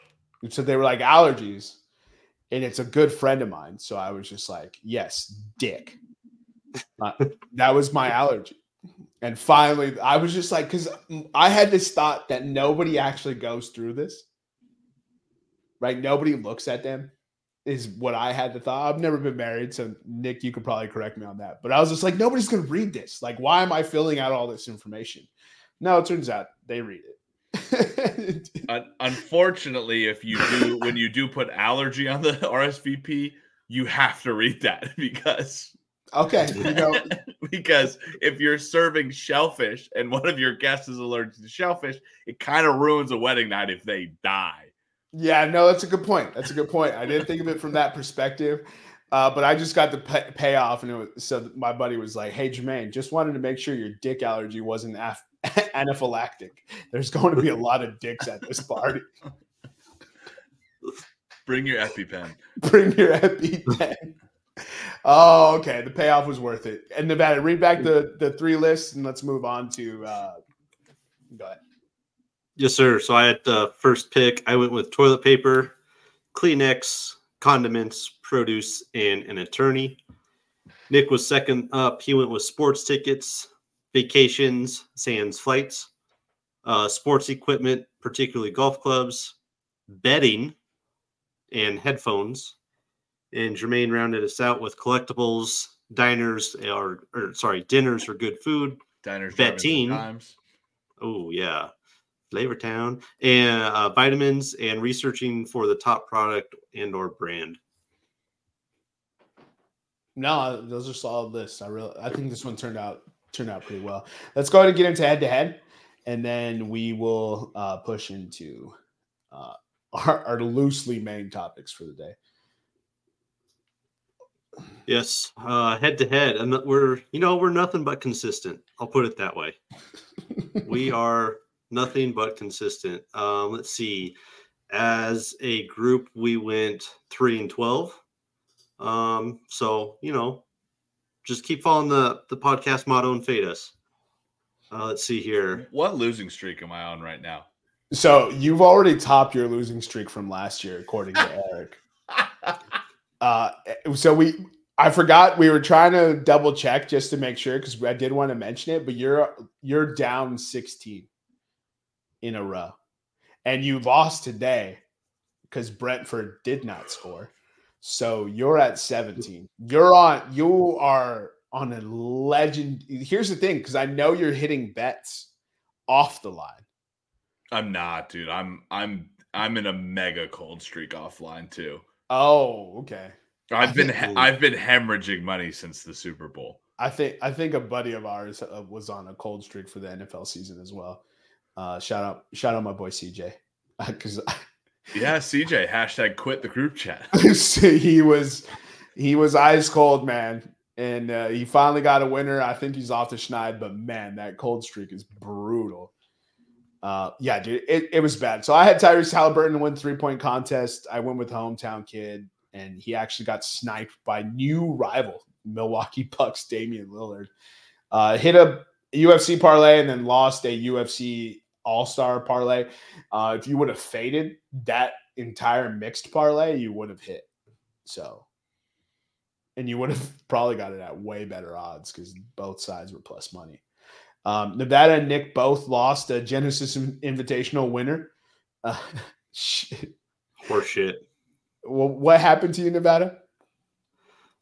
S1: So they were like allergies, and it's a good friend of mine. So I was just like, yes, dick. Uh, that was my allergy. And finally, I was just like, because I had this thought that nobody actually goes through this, right? Nobody looks at them is what I had the thought. I've never been married, so Nick, you could probably correct me on that. But I was just like, nobody's going to read this. Like, why am I filling out all this information? No, it turns out they read
S2: it. Unfortunately, if you do, when you do put allergy on the RSVP, you have to read that because.
S1: Okay, you know,
S2: because if you're serving shellfish and one of your guests is allergic to shellfish, it kind of ruins a wedding night if they die.
S1: Yeah, no, that's a good point. That's a good point. I didn't think of it from that perspective. Uh, but I just got the pay- payoff, and it was, so my buddy was like, "Hey, Jermaine, just wanted to make sure your dick allergy wasn't af- anaphylactic. There's going to be a lot of dicks at this party.
S2: Bring your EpiPen.
S1: Bring your EpiPen. oh, okay. The payoff was worth it. And Nevada, read back the the three lists, and let's move on to. Uh, go ahead.
S3: Yes, sir. So I had the first pick. I went with toilet paper, Kleenex, condiments, produce, and an attorney. Nick was second up. He went with sports tickets, vacations, sans flights, uh, sports equipment, particularly golf clubs, bedding, and headphones. And Jermaine rounded us out with collectibles, diners, or, or sorry, dinners for good food,
S2: diners,
S3: betting. Oh yeah, Flavor Town and uh, vitamins, and researching for the top product and or brand.
S1: No, those are solid lists. I really, I think this one turned out turned out pretty well. Let's go ahead and get into head to head, and then we will uh, push into uh, our, our loosely main topics for the day.
S3: Yes, uh, head to head, and we're you know we're nothing but consistent. I'll put it that way. we are nothing but consistent. Um, let's see. As a group, we went three and twelve. Um, so you know, just keep following the the podcast motto and fade us. Uh, let's see here.
S2: What losing streak am I on right now?
S1: So you've already topped your losing streak from last year, according to Eric. uh, so we, I forgot we were trying to double check just to make sure because I did want to mention it, but you're you're down sixteen in a row. And you lost today because Brentford did not score. So you're at 17. You're on, you are on a legend. Here's the thing, because I know you're hitting bets off the line.
S2: I'm not, dude. I'm I'm I'm in a mega cold streak offline too.
S1: Oh, okay.
S2: I've been I've been hemorrhaging money since the Super Bowl.
S1: I think I think a buddy of ours uh, was on a cold streak for the NFL season as well. Uh, shout out, shout out my boy CJ. because
S2: Yeah, CJ hashtag quit the group chat.
S1: he was he was ice cold, man, and uh, he finally got a winner. I think he's off the schneid, but man, that cold streak is brutal. Uh, yeah, dude, it, it was bad. So I had Tyrese Halliburton win three point contest. I went with hometown kid, and he actually got sniped by new rival Milwaukee Bucks Damian Lillard. Uh, hit a UFC parlay and then lost a UFC All Star parlay. Uh, if you would have faded that entire mixed parlay, you would have hit. So, and you would have probably got it at way better odds because both sides were plus money. Um, Nevada and Nick both lost a Genesis Invitational winner. Uh, shit.
S3: Horse shit.
S1: Well, what happened to you, Nevada?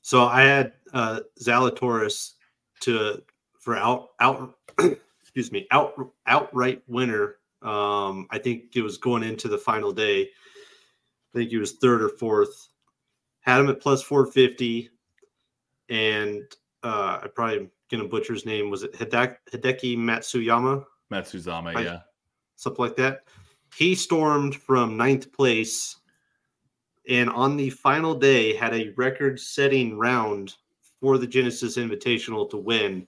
S3: So I had uh, Zalatoris to for out out excuse me out outright winner. Um, I think it was going into the final day. I think he was third or fourth. Had him at plus four fifty, and uh, I probably gonna butcher his name. Was it Hideki, Hideki Matsuyama?
S2: Matsuzama,
S3: I-
S2: yeah.
S3: something like that. He stormed from ninth place and on the final day had a record setting round for the Genesis Invitational to win.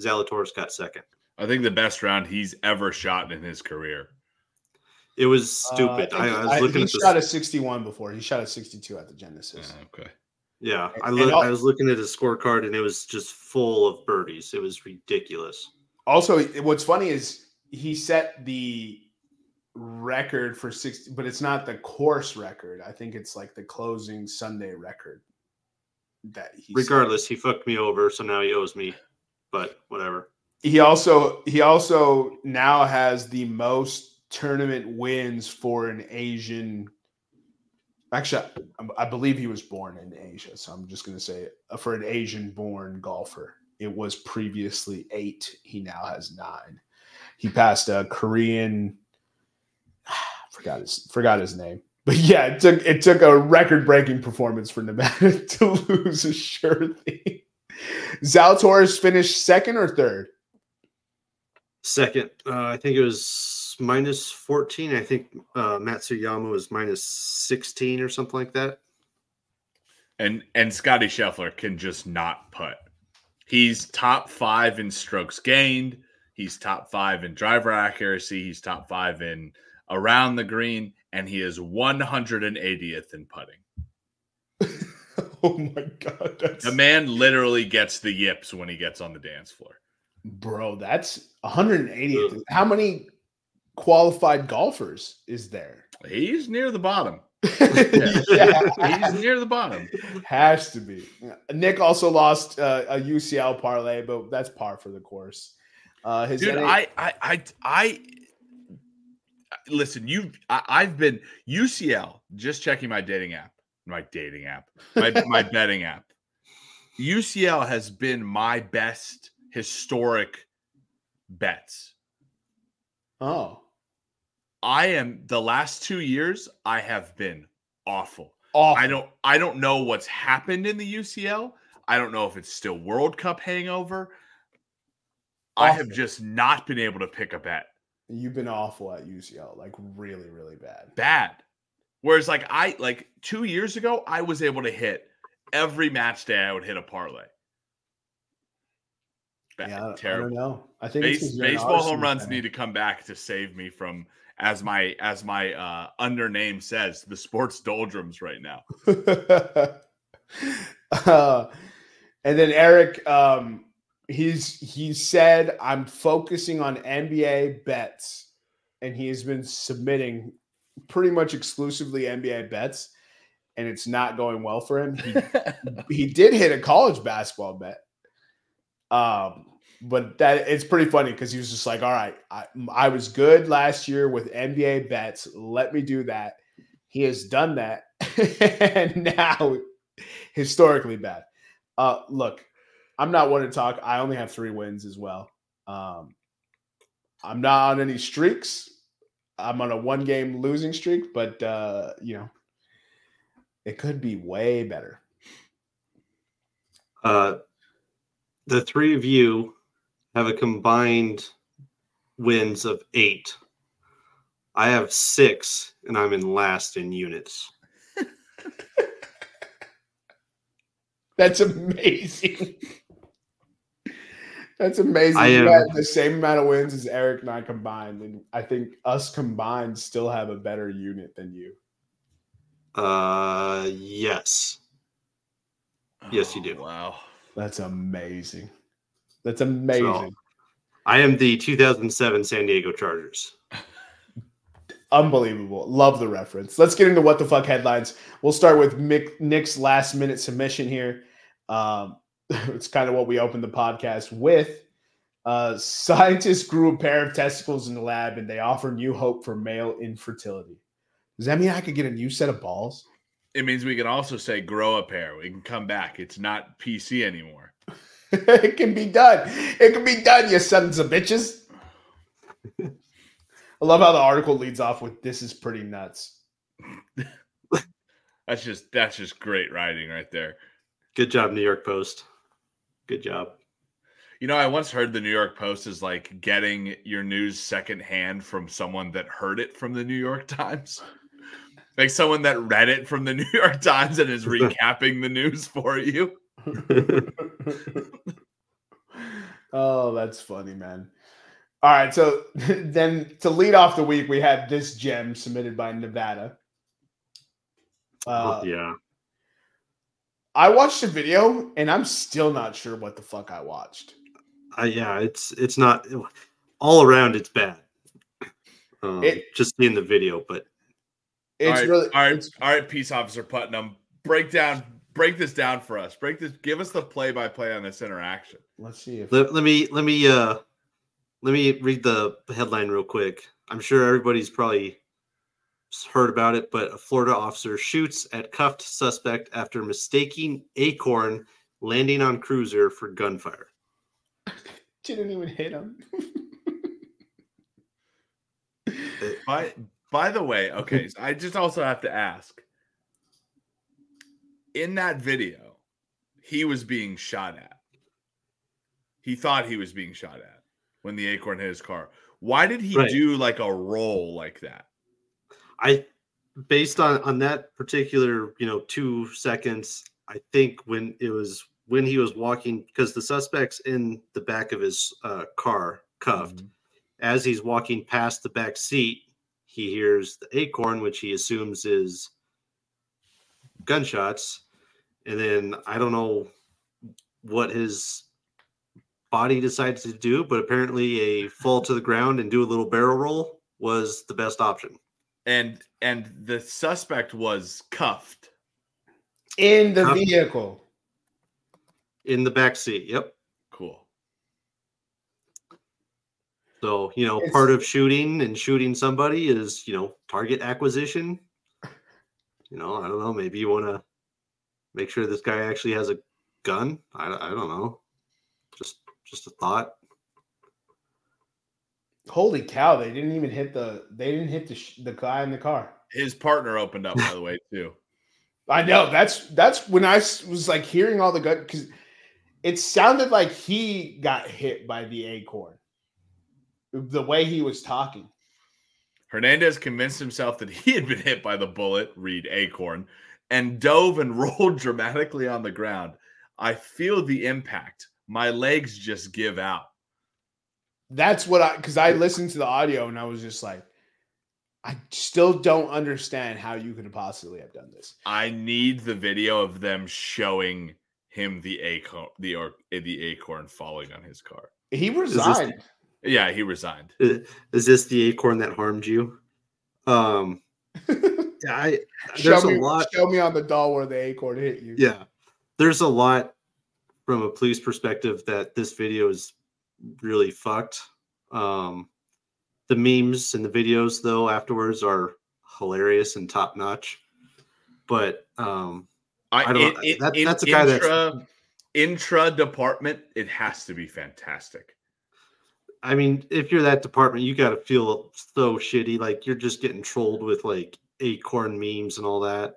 S3: Zalatoris got second.
S2: I think the best round he's ever shot in his career.
S3: It was stupid.
S1: Uh,
S3: I, I was
S1: I-
S3: looking
S1: he
S3: at
S1: shot
S3: this.
S1: a 61 before. He shot a 62 at the Genesis.
S2: Uh, okay.
S3: Yeah, I,
S1: and
S3: look, I was looking at his scorecard and it was just full of birdies. It was ridiculous.
S1: Also, what's funny is he set the record for 60, but it's not the course record. I think it's like the closing Sunday record that he set.
S3: Regardless, he fucked me over, so now he owes me. But whatever.
S1: He also he also now has the most tournament wins for an Asian. Actually, I, believe he was born in Asia, so I'm just going to say uh, for an Asian-born golfer, it was previously eight. He now has nine. He passed a Korean. Forgot his forgot his name, but yeah, it took it took a record-breaking performance for Nevada to lose a sure thing. Zalatoris finished second or third.
S3: Second, uh, I think it was minus 14. I think uh, Matsuyama was minus 16 or something like that.
S2: And and Scotty Scheffler can just not put. He's top five in strokes gained. He's top five in driver accuracy. He's top five in around the green, and he is 180th in putting.
S1: oh my god, that's
S2: The man literally gets the yips when he gets on the dance floor.
S1: Bro. That's 180th. How many qualified golfers is there?
S2: He's near the bottom.
S1: yeah,
S2: He's near the bottom.
S1: has to be. Nick also lost uh, a UCL parlay, but that's par for the course. Uh, his
S2: Dude,
S1: NA
S2: I, I, I, I, listen. You, I've been UCL. Just checking my dating app, my dating app, my my betting app. UCL has been my best historic bets.
S1: oh,
S2: I am the last two years. I have been awful.
S1: awful.
S2: I don't. I don't know what's happened in the UCL. I don't know if it's still World Cup hangover. I have just not been able to pick a bet.
S1: You've been awful at UCL, like really, really bad.
S2: bad. Whereas like I like two years ago, I was able to hit every match day. I would hit a parlay. Bad,
S1: Yeah, I, I don't
S2: terrible.
S1: know. I think
S2: Base,
S1: 'cause you're an
S2: baseball home runs need to come back to save me from, as my as my uh, under name says, the sports doldrums right now.
S1: uh, and then Eric, um, he's he said, "I'm focusing on NBA bets," and he has been submitting pretty much exclusively NBA bets, and it's not going well for him. He, he did hit a college basketball bet, um, but that it's pretty funny because he was just like, "All right, I, I was good last year with NBA bets. Let me do that." He has done that, and now historically bad. Uh, look, I'm not one to talk. I only have three wins as well. Um, I'm not on any streaks. I'm on a one game losing streak, but uh, you know, it could be way better.
S3: Uh, the three of you have a combined wins of eight. I have six, and I'm in last in units.
S1: That's amazing. That's amazing.
S3: I
S1: you
S3: am-
S1: had the same amount of wins as Eric and I combined, and I think us combined still have a better unit than you.
S3: Uh, yes. Yes, you do.
S2: Oh, Wow.
S1: That's amazing. That's amazing.
S3: I am the 2007 San Diego Chargers.
S1: Unbelievable. Love the reference. Let's get into what the fuck headlines. We'll start with Mick, Nick's last minute submission here. Um, it's kind of what we opened the podcast with. Uh, scientists grew a pair of testicles in the lab and they offer new hope for male infertility. Does that mean I could get a new set of balls?
S2: It means we can also say grow a pair. We can come back. It's not PC anymore.
S1: it can be done. It can be done, you sons of bitches. I love how the article leads off with "This is pretty nuts."
S2: That's just that's just great writing right there.
S3: Good job, New York Post. Good job.
S2: You know, I once heard the New York Post is like getting your news secondhand from someone that heard it from the New York Times. Like someone that read it from the New York Times and is recapping the news for you.
S1: oh, that's funny, man. All right, so then to lead off the week, we had this gem submitted by Nevada. Uh,
S3: yeah.
S1: I watched the video and I'm still not sure what the fuck I watched.
S3: Uh, yeah, it's it's not all around. It's bad. Um,
S1: It-
S3: just seeing the video, but
S1: It's
S2: all right,
S1: really
S2: all right, all right, Peace Officer Putnam. Break down, break this down for us. Break this, give us the play by play on this interaction.
S1: let's see if
S3: let, let me let me uh let me read the headline real quick. I'm sure everybody's probably heard about it, but a Florida officer shoots at cuffed suspect after mistaking acorn landing on cruiser for gunfire.
S1: didn't even hit him.
S2: By by the way, okay, so I just also have to ask. In that video, he was being shot at. He thought he was being shot at when the acorn hit his car. Why did he
S3: Right.
S2: do like a roll like that?
S3: I based on on that particular, you know, 2 seconds, I think when it was when he was walking because the suspect's in the back of his uh, car cuffed. as he's walking past the back seat, he hears the acorn, which he assumes is gunshots. And then I don't know what his body decides to do, but apparently a fall to the ground and do a little barrel roll was the best option.
S2: And and the suspect was cuffed.
S1: In the
S3: Huh?
S1: vehicle.
S3: In the back seat. Yep.
S2: Cool.
S3: So, you know,
S1: It's-
S3: part of shooting and shooting somebody is, you know, target acquisition. You know, I don't know. Maybe you want to make sure this guy actually has a gun. I, I don't know. Just just a thought.
S1: Holy cow! They didn't even hit the. They didn't hit the sh- the guy in the car.
S2: His partner opened up, by the way, too.
S1: I know that's that's when I was like hearing all the gun because it sounded like he got hit by the acorn. The way he was talking.
S2: Hernandez convinced himself that he had been hit by the bullet, read Acorn, and dove and rolled dramatically on the ground. I feel the impact. My legs just give out.
S1: That's what I because I listened to the audio and I was just like, I still don't understand how you could possibly have done this.
S2: I need the video of them showing him the acorn, the or the acorn falling on his car.
S1: He
S3: this-
S1: resigned.
S2: Yeah, he resigned.
S3: I- Is this the acorn that harmed you? Um, yeah, I there's
S1: show,
S3: a
S1: me,
S3: lot.
S1: show me on the doll where the acorn hit you.
S3: Yeah, there's a lot from a police perspective that this video is really fucked. Um, the memes and the videos though afterwards are hilarious and top notch. But um, I don't- that- that's a guy that's-
S2: intra, intra department. It has to be fantastic.
S3: I mean, if you're that department, you got to feel so shitty. Like you're just getting trolled with like acorn memes and all that.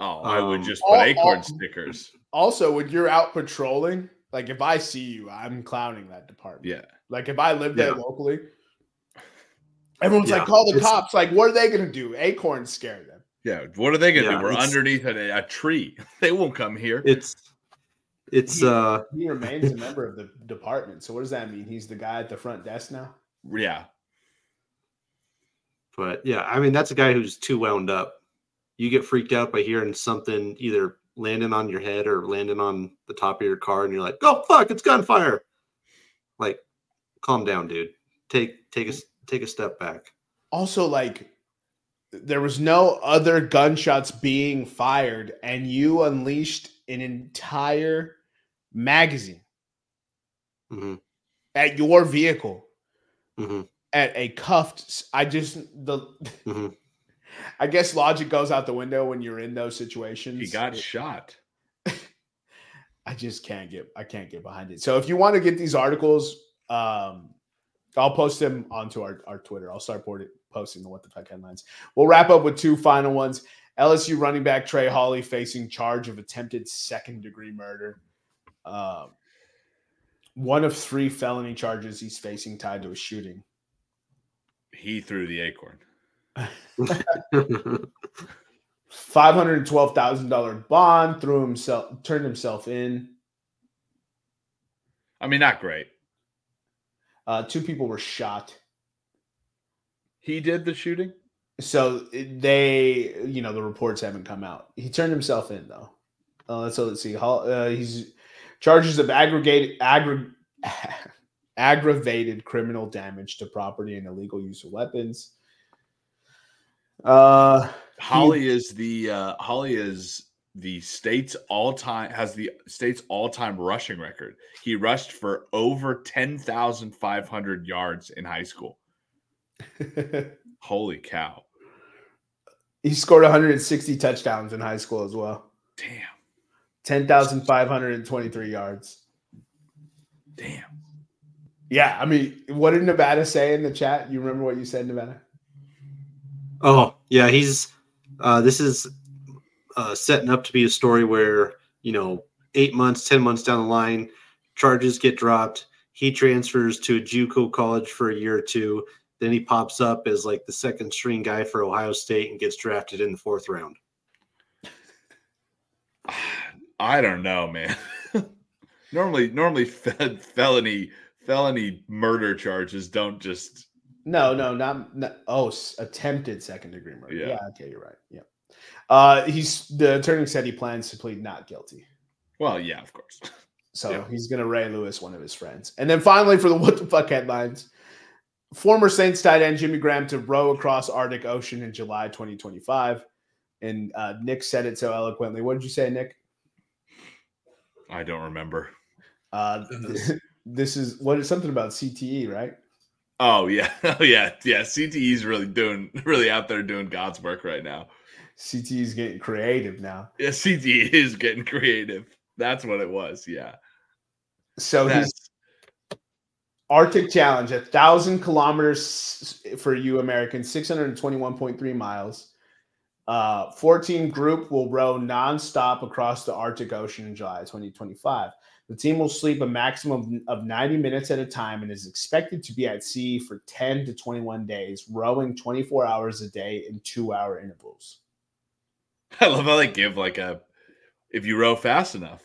S2: Oh, I would
S3: Um,
S2: just put
S1: all-
S2: acorn
S1: all-
S2: stickers.
S1: Also, when you're out patrolling, like if I see you, I'm clowning that department.
S2: Yeah.
S1: Like if I live there
S3: Yeah.
S1: locally, Everyone's
S3: Yeah,
S1: like, call the
S3: it's-
S1: cops. Like, what are they going to do? Acorns scare them.
S2: Yeah, what are they gonna
S3: Yeah,
S2: do? We're underneath a, a tree. They won't come here.
S3: It's it's uh
S1: He remains a member of the department. So what does that mean? He's the guy at the front desk now.
S2: Yeah,
S3: but yeah, I mean that's a guy who's too wound up. You get freaked out by hearing something either landing on your head or landing on the top of your car, and you're like, "Oh fuck, it's gunfire!" Like, calm down, dude. Take take a s- take a step back.
S1: Also, like, there was no other gunshots being fired, and you unleashed an entire magazine
S3: hmm
S1: at your vehicle
S3: hmm
S1: at a cuffed. I just the.
S3: hmm
S1: I guess logic goes out the window when you're in those situations.
S2: he got
S1: It-
S2: shot.
S1: I just can't get I can't get behind it. So if you want to get these articles, um, I'll post them onto our, our Twitter. I'll start posting the what the fuck headlines. We'll wrap up with two final ones. LSU running back Trey Holly facing charge of attempted second degree murder. Um, one of three felony charges he's facing tied to a shooting.
S2: He threw the acorn.
S1: Five hundred twelve thousand dollar bond threw himself turned himself in.
S2: I mean, not great.
S1: Uh, two people were shot.
S2: He did the shooting.
S1: So they, you know, the reports haven't come out. He turned himself in though. Uh, so let's see. Uh, he's charges of aggregated aggra- aggravated criminal damage to property and illegal use of weapons. Uh,
S2: Holly is the uh, Holly is the state's all time has the state's all time rushing record. He rushed for over ten thousand five hundred yards in high school. Holy cow!
S1: he scored 160 touchdowns in high school as well.
S2: Damn,
S1: 10,523 yards.
S2: damn.
S1: Yeah, I mean, what did Nevada say in the chat? You remember what you said, Nevada?
S3: Oh yeah, he's uh, this is uh, setting up to be a story where you know eight months, ten months down the line, charges get dropped. He transfers to a JUCO college for a year or two. Then he pops up as like the second string guy for Ohio State and gets drafted in the fourth round.
S2: I don't know, man. normally, normally fe- felony felony murder charges don't just.
S1: No, no, not, not oh, attempted second degree murder. Yeah.
S2: Yeah.
S1: okay, you're right. Yeah. Uh, he's the attorney said he plans to plead not guilty.
S2: Well, yeah, of course.
S1: So
S3: Yeah.
S1: he's going to Ray Lewis, one of his friends. And then finally, for the what the fuck headlines, former Saints tight end Jimmy Graham to row across Arctic Ocean in July 2025. And uh, Nick said it so eloquently. What did you say, Nick?
S2: I don't remember.
S1: Uh, this is what is something about CTE, right?
S2: Oh yeah, oh yeah, yeah. CTE's really doing, really out there doing God's work right now.
S1: CTE is getting creative now.
S2: Yeah, CTE is getting creative. That's what it was. Yeah.
S1: So he's
S2: That's,
S1: Arctic Challenge, a thousand kilometers for you Americans, 621.3 miles. Uh, 14 group will row nonstop across the Arctic Ocean in July 2025. The team will sleep a maximum of 90 minutes at a time and is expected to be at sea for 10 to 21 days, rowing 24 hours a day in two hour intervals.
S2: I love how they give like a, if you row fast enough,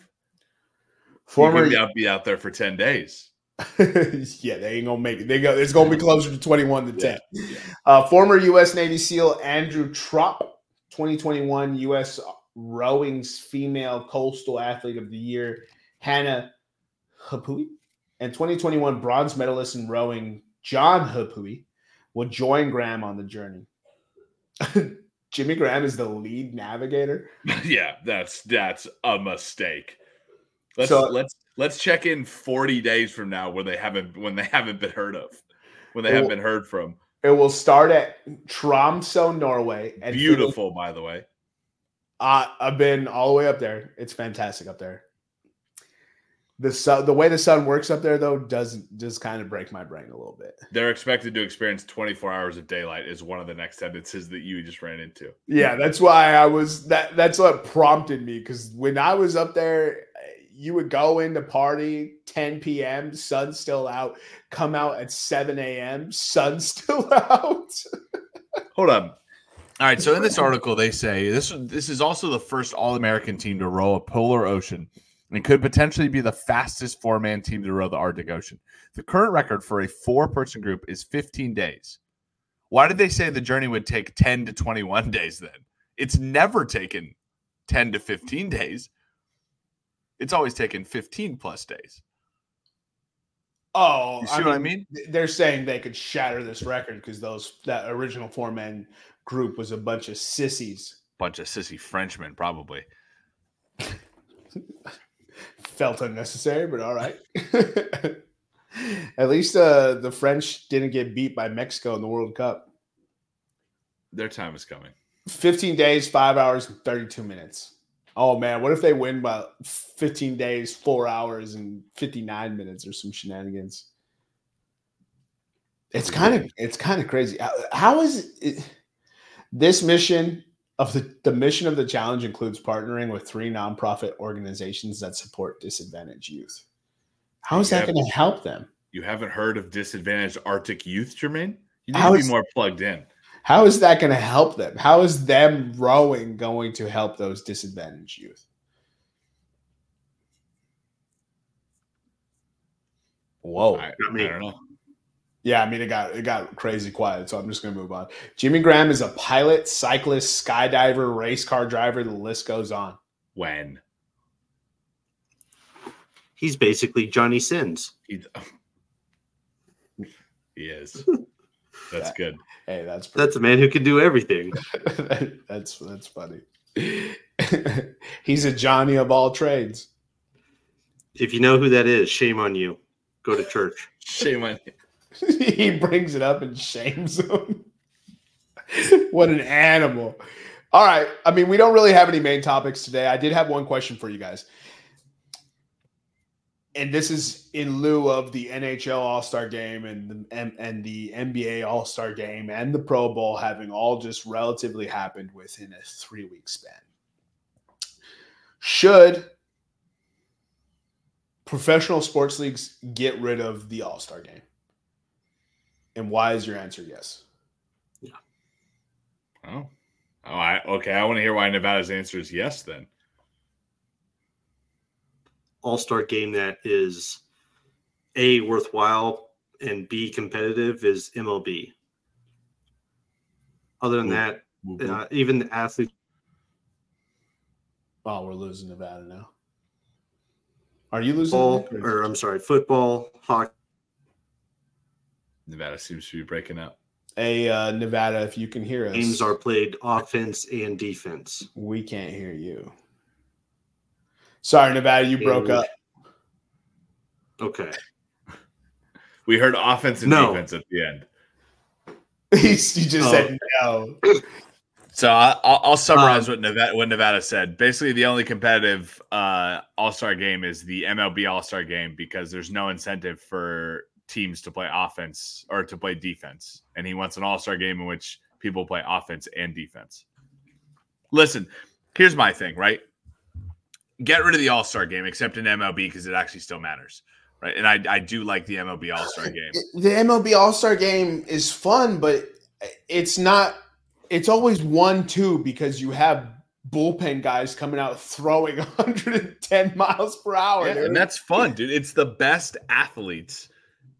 S1: Former,
S2: you be out, there for ten days.
S1: yeah, they ain't gonna make it. They go. It's gonna be closer to 21 to 10.
S2: Yeah.
S1: Uh, former U.S. Navy SEAL Andrew Trop, 2021 U.S. Rowing's Female Coastal Athlete of the Year, Hannah Hapui, and 2021 bronze medalist in rowing John Hapui will join Graham on the journey. Jimmy Graham is the lead navigator.
S2: yeah, that's that's a mistake. Let's
S1: So-
S2: let's let's check in 40 days from now where they haven't when they haven't been heard of. When they
S1: Well,
S2: haven't been heard from.
S1: It will start at Tromsø, Norway. And finish-
S2: Beautiful, by the way.
S1: Uh, I've been all the way up there. It's fantastic up there. The sun, the way the sun works up there, though, doesn't just kind of break my brain a little bit.
S2: They're expected to experience 24 hours of daylight is one of the next sentences that you just ran into.
S1: Yeah, that's why I was that. That's what prompted me because when I was up there, you would go in to party 10 p.m. Sun still out. Come out at 7 a.m. Sun still out.
S2: Hold on. All right. So in this article, they say this this is also the first All American team to row a polar ocean and could potentially be the fastest four man team to row the Arctic Ocean. The current record for a four person group is 15 days. Why did they say the journey would take 10 to 21 days then? It's never taken 10 to 15 days. It's always taken 15 plus days.
S1: Oh,
S2: You see what I mean?
S1: They're saying they could shatter this record because those that original four man group was a bunch of sissies.
S2: Bunch of sissy Frenchmen, probably.
S1: Felt unnecessary, but all right. At least uh, the French didn't get beat by Mexico in the World Cup.
S2: Their time is coming.
S1: 15 days, five hours, and 32 minutes. Oh man, what if they win by 15 days, four hours, and 59 minutes or some shenanigans? It's kind of it's kind of crazy. How- is it, this mission of the the mission of the challenge includes partnering with three nonprofit organizations that support disadvantaged youth. How is that going to help them?
S2: You haven't heard of disadvantaged Arctic youth, Jermaine? You need
S1: How
S2: to be
S1: is-
S2: more plugged in.
S1: How is that going to help them? How is them rowing going to help those disadvantaged youth? Whoa.
S2: I,
S3: Not me.
S2: I don't know.
S1: Yeah, I mean it got it got crazy quiet, so I'm just gonna move on. Jimmy Graham is a pilot, cyclist, skydiver, race car driver. The list goes on.
S2: When
S3: He's basically Johnny Sins.
S2: he, he is. That's good.
S1: Hey, that's pretty,
S3: That's a man who can do everything.
S1: that's that's funny. He's a Johnny of all trades.
S3: If you know who that is, shame on you. Go to church.
S2: Shame on you.
S1: he brings it up and shames him. what an animal. All right. I mean, we don't really have any main topics today. I did have one question for you guys. And this is in lieu of the NHL All Star Game and the, and, and the NBA All Star Game and the Pro Bowl having all just relatively happened within a three week span. Should professional sports leagues get rid of the All Star Game? And why is your answer yes? Yeah.
S2: Oh. Oh, I okay. I want to hear why Nevada's answer is yes then.
S3: All star game that is A, worthwhile, and B, competitive is MLB. Other than that,
S2: Whoop, whoop.
S3: uh, even the athletes
S1: Oh, we're losing Nevada now. Are you losing?
S3: ball, or I'm sorry, football, hockey,
S2: Nevada seems to be breaking up.
S1: Hey, uh, Nevada, if you can hear us,
S3: games are played offense and defense.
S1: we can't hear you. Sorry, Nevada, you broke up.
S3: Okay.
S2: We heard offense and
S3: No.
S2: defense at the end.
S1: he just
S3: Oh.
S1: said no.
S2: So I, I'll, I'll summarize what Nevada what Nevada said. Basically, the only competitive uh, All Star game is the MLB All Star game because there's no incentive for teams to play offense or to play defense, and he wants an All Star game in which people play offense and defense. Listen, here's my thing, right? Get rid of the All Star game, except in MLB because it actually still matters, right? And I, I do like the MLB All Star game.
S1: The MLB All Star Game is fun, but it's not. It's always one two because you have bullpen guys coming out throwing 110 miles per hour.
S2: Yeah, and that's fun, dude. It's the best athletes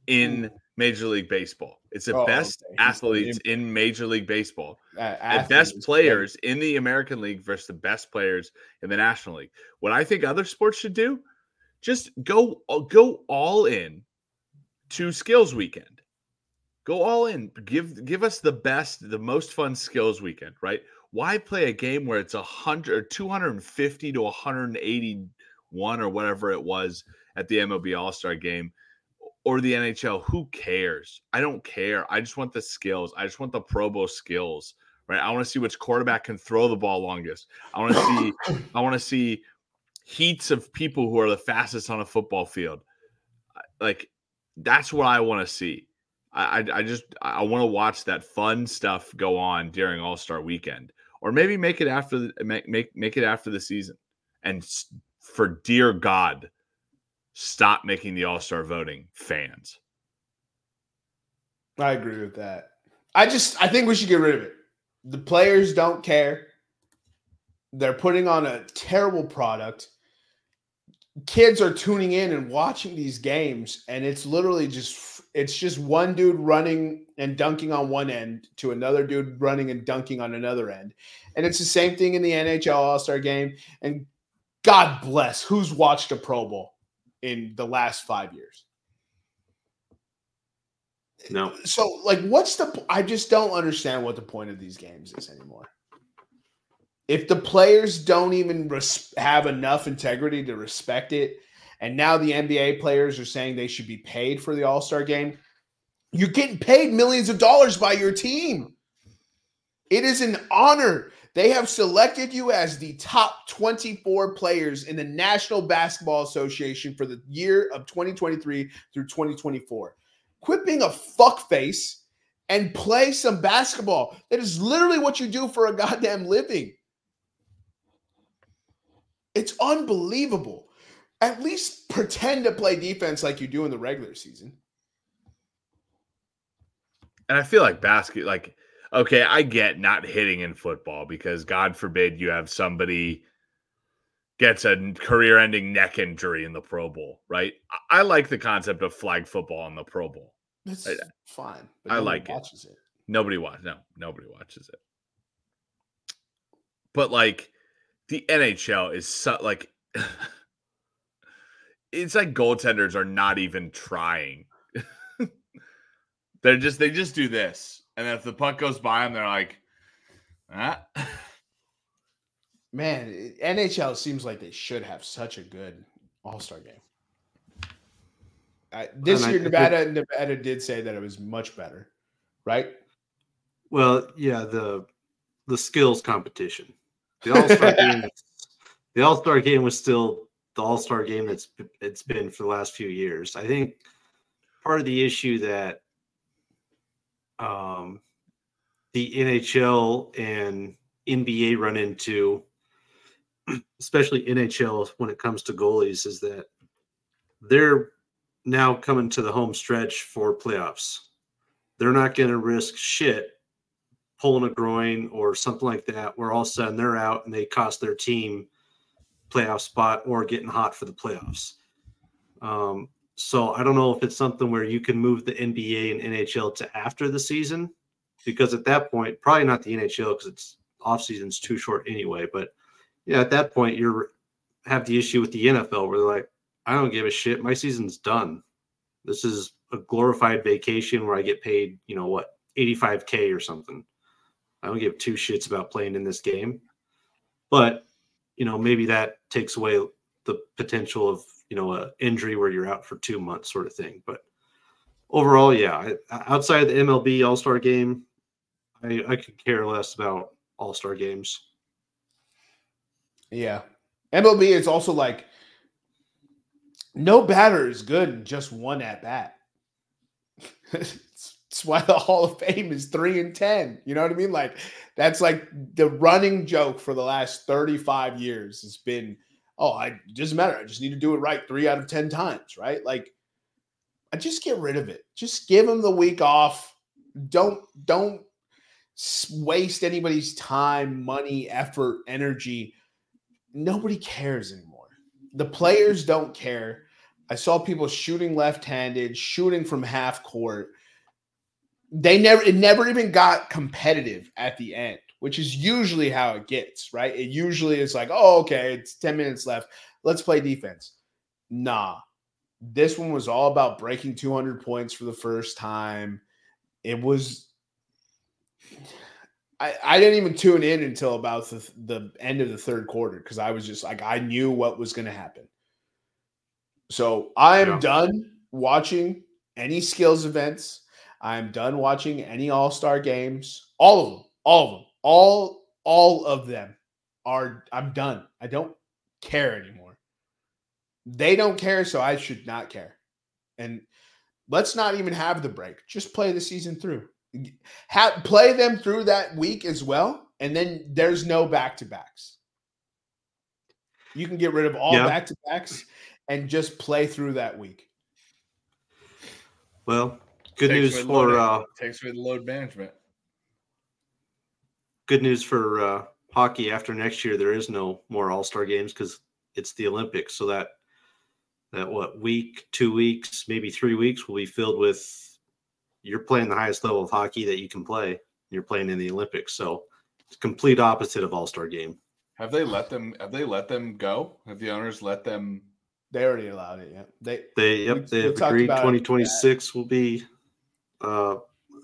S2: in mm. Major League Baseball. It's the
S1: Oh,
S2: best
S1: okay.
S2: Athletes in Major League Baseball.
S1: Uh,
S2: The best players in the American League versus the best players in the National League. What I think other sports should do, just go go all in to skills weekend. Go all in. Give give us the best, the most fun skills weekend, right? Why play a game where it's a hundred or 250 to 181 or whatever it was at the MLB All-Star game or the NHL? Who cares? I don't care. I just want the skills. I just want the Pro Bowl skills, right? I want to see which quarterback can throw the ball longest. I want to see I want to see heats of people who are the fastest on a football field. Like that's what I want to see. I, I, I just I want to watch that fun stuff go on during All Star Weekend, or maybe make it after the make make make it after the season. And for dear God, stop making the All Star voting fans.
S1: I agree with that. I just I think we should get rid of it. The players don't care. They're putting on a terrible product. Kids are tuning in and watching these games and it's literally just it's just one dude running and dunking on one end to another dude running and dunking on another end. And it's the same thing in the NHL All-Star game and God bless who's watched a Pro Bowl in the last 5 years.
S3: No.
S1: So, like, what's the? I just don't understand what the point of these games is anymore. If the players don't even res- have enough integrity to respect it, and now the NBA players are saying they should be paid for the All Star game, you're getting paid millions of dollars by your team. It is an honor. They have selected you as the top 24 players in the National Basketball Association for the year of 2023 through 2024 quit being a fuckface and play some basketball. That is literally what you do for a goddamn living. It's unbelievable. At least pretend to play defense like you do in the regular season.
S2: And I feel like basket, like, okay, I get not hitting in football because God forbid you have somebody gets a career ending neck injury in the Pro Bowl, right? I like the concept of flag football in the Pro Bowl.
S1: It's
S2: I-
S1: fine.
S2: I like it.
S1: watches it.
S2: Nobody watches. No, nobody watches it. But like the NHL is so like it's like goaltenders are not even trying. they're just they just do this, and if the puck goes by them, they're like, ah.
S1: Man, NHL seems like they should have such a good All Star game. I, this
S3: And
S1: year,
S3: think-
S1: Nevada Nevada did say that it was much better, right?
S3: Well, yeah, the the skills competition. The All Star game. The All Star game was still the All Star game that's it's been for the last few years. I think part of the issue that um, the NHL and NBA run into, especially NHL when it comes to goalies, is that they're now coming to the home stretch for playoffs. They're not going to risk shit pulling a groin or something like that, where all of a sudden they're out and they cost their team playoff spot or getting hot for the playoffs. Um, so I don't know if it's something where you can move the NBA and NHL to after the season, because at that point, probably not the NHL because it's off season's too short anyway. But yeah, at that point, you're have the issue with the NFL where they're like, I don't give a shit. My season's done. This is a glorified vacation where I get paid, you know what, 85k or something. I don't give two shits about playing in this game. But, you know, maybe that takes away the potential of, you know, a injury where you're out for 2 months sort of thing. But overall, yeah, outside of the MLB All-Star game, I I could care less about All-Star games.
S1: Yeah. MLB is also like no batter is good in just one at bat. That's why the Hall of Fame is three and ten. You know what I mean? Like that's like the running joke for the last 35 years has been, oh, I it doesn't matter. I just need to do it right three out of ten times, right? Like I just get rid of it. Just give them the week off. Don't don't waste anybody's time, money, effort, energy nobody cares anymore. The players don't care. I saw people shooting left-handed, shooting from half court. They never it never even got competitive at the end, which is usually how it gets, right? It usually is like, "Oh, okay, it's 10 minutes left. Let's play defense." Nah. This one was all about breaking 200 points for the first time. It was I, I didn't even tune in until about the, the end of the third quarter because I was just like I knew what was going to happen. So I am
S2: Yeah.
S1: done watching any skills events. I'm done watching any All Star games. All of them, all of them, all all of them are. I'm done. I don't care anymore. They don't care, so I should not care. And let's not even have the break. Just play the season through have play them through that week as well, and then there's no back to backs. You can get rid of all
S3: Yeah.
S1: back to backs, and just play through that week.
S3: Well, good
S4: Takes
S3: news
S4: away load
S3: for
S4: man-
S3: uh,
S4: takes away the load management.
S3: good news for uh, hockey. After next year, there is no more All Star games because it's the Olympics. So that that what week, two weeks, maybe three weeks will be filled with you're playing the highest level of hockey that you can play. You're playing in the Olympics, so it's complete opposite of All Star game.
S4: Have they let them? Have they let them go? Have the owners let them?
S1: They already allowed it. Yeah, they
S3: They
S1: We-
S3: yep they
S1: we
S3: have agreed. 2026 will be uh,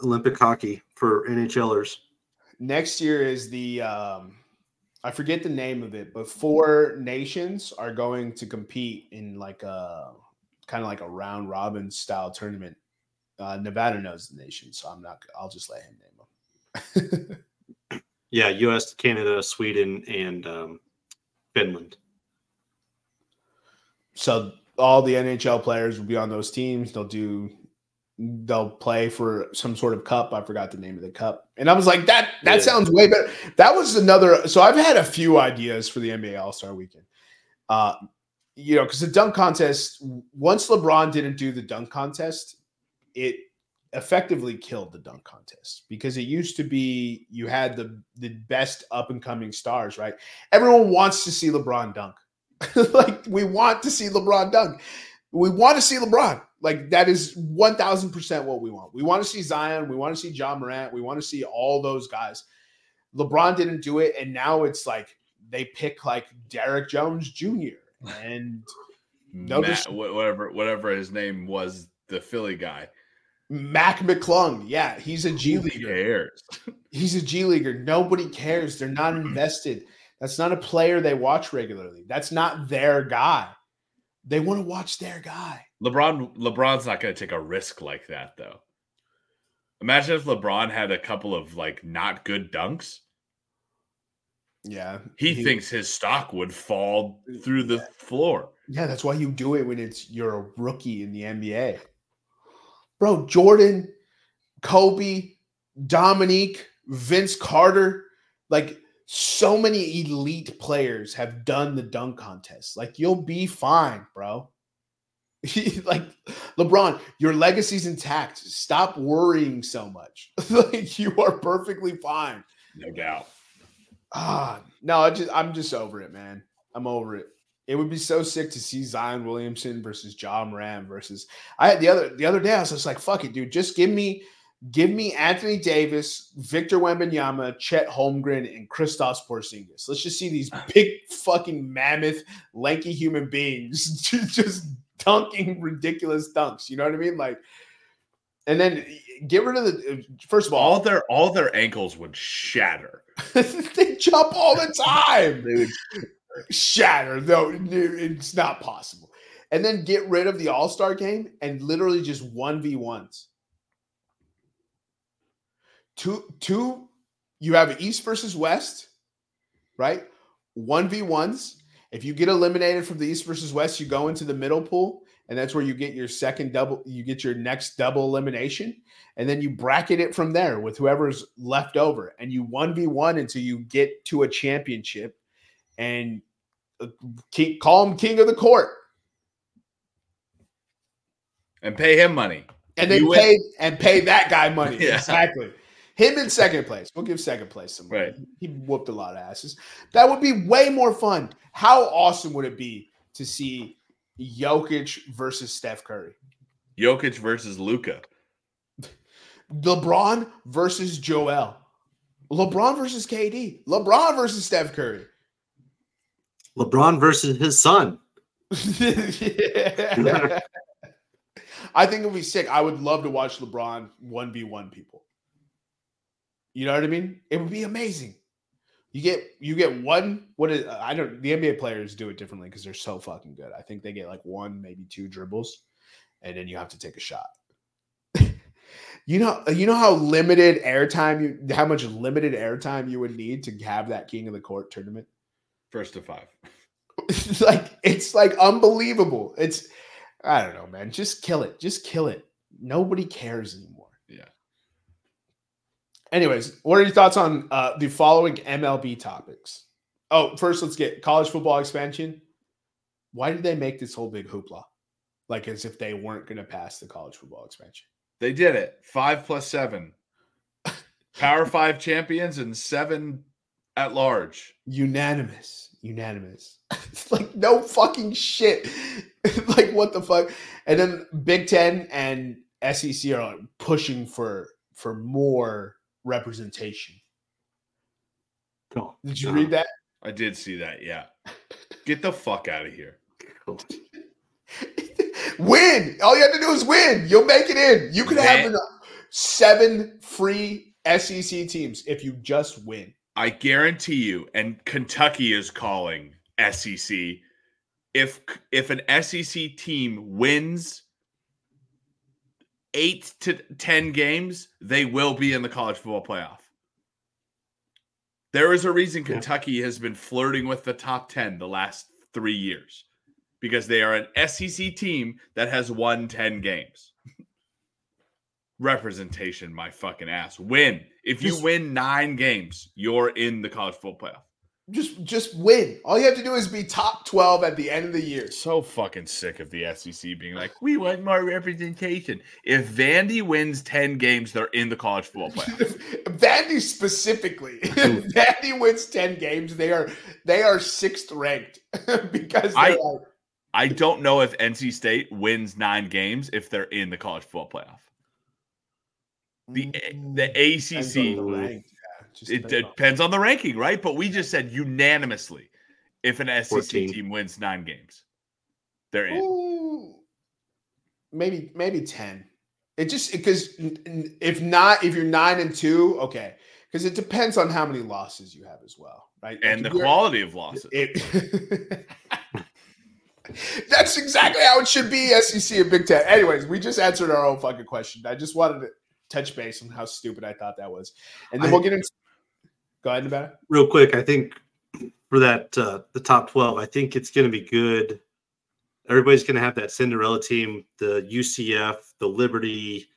S3: Olympic hockey for NHLers.
S1: next year is the um I forget the name of it, but four nations are going to compete in like a kind of like a round robin style tournament. Uh, Nevada knows the nation, so I'm not. I'll just let him name them.
S3: Yeah, U.S., Canada, Sweden, and um, Finland.
S1: So all the NHL players will be on those teams. They'll do. They'll play for some sort of cup. I forgot the name of the cup, and I was like, "That that
S3: Yeah.
S1: sounds way better." That was another. So I've had a few ideas for the NBA All Star Weekend. Uh, you know, because the dunk contest. Once LeBron didn't do the dunk contest, it effectively killed the dunk contest because it used to be you had the the best up and coming stars, right? Everyone wants to see LeBron dunk. like we want to see LeBron dunk. We want to see LeBron. Like that is 1000% what we want. We want to see Zion, we want to see Ja Morant, we want to see all those guys. LeBron didn't do it and now it's like they pick like Derrick Jones Jr. and No
S4: Matt, whatever, whatever his name was, the Philly guy.
S1: Mac McClung. Yeah, he's a G
S4: Who
S1: leaguer.
S4: cares?
S1: He's a G leaguer. Nobody cares. They're not invested. That's not a player they watch regularly. That's not their guy. They want to watch their guy.
S4: LeBron, LeBron's not going to take a risk like that, though. Imagine if LeBron had a couple of like not good dunks.
S1: Yeah.
S4: He, thinks his stock would fall through the floor.
S1: Yeah, that's why you do it when it's you're a rookie in the NBA. Bro, Jordan, Kobe, Dominique, Vince Carter, like so many elite players have done the dunk contest. Like you'll be fine, bro. like LeBron, your legacy's intact. Stop worrying so much. like you are perfectly fine.
S4: No doubt.
S1: Ah, no, I just I'm just over it, man. I'm over it. It would be so sick to see Zion Williamson versus Ja Morant versus I had the other the other day. I was just like, fuck it, dude. Just give me give me Anthony Davis, Victor Wembanyama, Chet Holmgren, and Kristaps Porzingis. Let's just see these big fucking mammoth, lanky human beings just dunking ridiculous dunks. You know what I mean? Like, and then get rid of the first of all,
S4: All their all their ankles would shatter.
S1: they jump all the time.
S4: They would
S1: shatter though it's not possible and then get rid of the all-star game and literally just 1v1s two two you have east versus west right? 1v1s if you get eliminated from the east versus west you go into the middle pool and that's where you get your second double you get your next double elimination. And then you bracket it from there with whoever's left over and you 1v1 until you get to a championship and uh, keep, call him king of the court.
S4: And pay him money.
S1: and then pay and pay that guy money.
S4: Yeah.
S1: exactly him in second place we'll give second place some money.
S4: Right.
S1: he whooped a lot of asses that would be way more fun how awesome would it be to see Jokic versus Steph Curry
S4: Jokic versus Luka.
S1: LeBron versus Joel LeBron versus KD LeBron versus Steph Curry
S3: LeBron versus his son.
S1: I think it would be sick. I would love to watch LeBron 1v1 people. You know what I mean? It would be amazing. You get you get one what is uh, I don't the NBA players do it differently because they're so fucking good. I think they get like one, maybe two dribbles, and then you have to take a shot. you know, you know how limited airtime you how much limited airtime you would need to have that king of the court tournament?
S4: First to five.
S1: like it's like unbelievable. It's I don't know, man. Just kill it. Just kill it. Nobody cares anymore. Anyways, what are your thoughts on uh, the following MLB topics? Oh, first let's get college football expansion. Why did they make this whole big hoopla? Like as if they weren't going to pass the college football expansion.
S2: They did it. Five plus seven. Power five champions and seven at large.
S1: Unanimous. Unanimous. It's like no fucking shit. like what the fuck? And then Big Ten and SEC are like pushing for for more representation.
S3: Oh,
S1: Did you
S3: God.
S1: read that?
S2: I did see that. Yeah. Get the fuck out of here.
S1: win. All you have to do is win. You'll make it in. You could have
S2: Man.
S1: an- seven free SEC teams if you just win.
S2: I guarantee you, and Kentucky is calling SEC. If if an SEC team wins eight to ten games, they will be in the college football playoff. There is a reason. Kentucky has been flirting with the top ten the last three years because they are an SEC team that has won ten games. Representation, my fucking ass. Win. If you win nine games, you're in the college football playoff.
S1: Just just win. All you have to do is be top 12 at the end of the year.
S2: So fucking sick of the SEC being like, we want more representation. If Vandy wins 10 games, they're in the college football playoff.
S1: Vandy specifically. if Vandy wins 10 games, they are they are sixth ranked because
S2: I-
S1: like,
S2: I don't know if NC State wins nine games if they're in the college football playoff. The
S1: Mm,
S2: the
S1: on
S2: ACC,
S1: the rank, yeah. Just
S2: it,
S1: depends on-
S2: the ranking, right? But we just said unanimously if an SEC
S3: 14.
S2: team wins nine games, they're in.
S1: Ooh, maybe maybe 10 it just because if not if you're nine and two okay because it depends on how many losses you have as well right Like,
S2: And the quality of losses.
S1: it, that's exactly how it should be sec and big ten anyways we just answered our own fucking question i just wanted to touch base on how stupid i thought that was and then
S3: I-
S1: we'll get into go ahead it
S3: real quick, I think for that uh, the top twelve, I think it's going to be good. Everybody's going to have that Cinderella team, the UCF, the Liberty,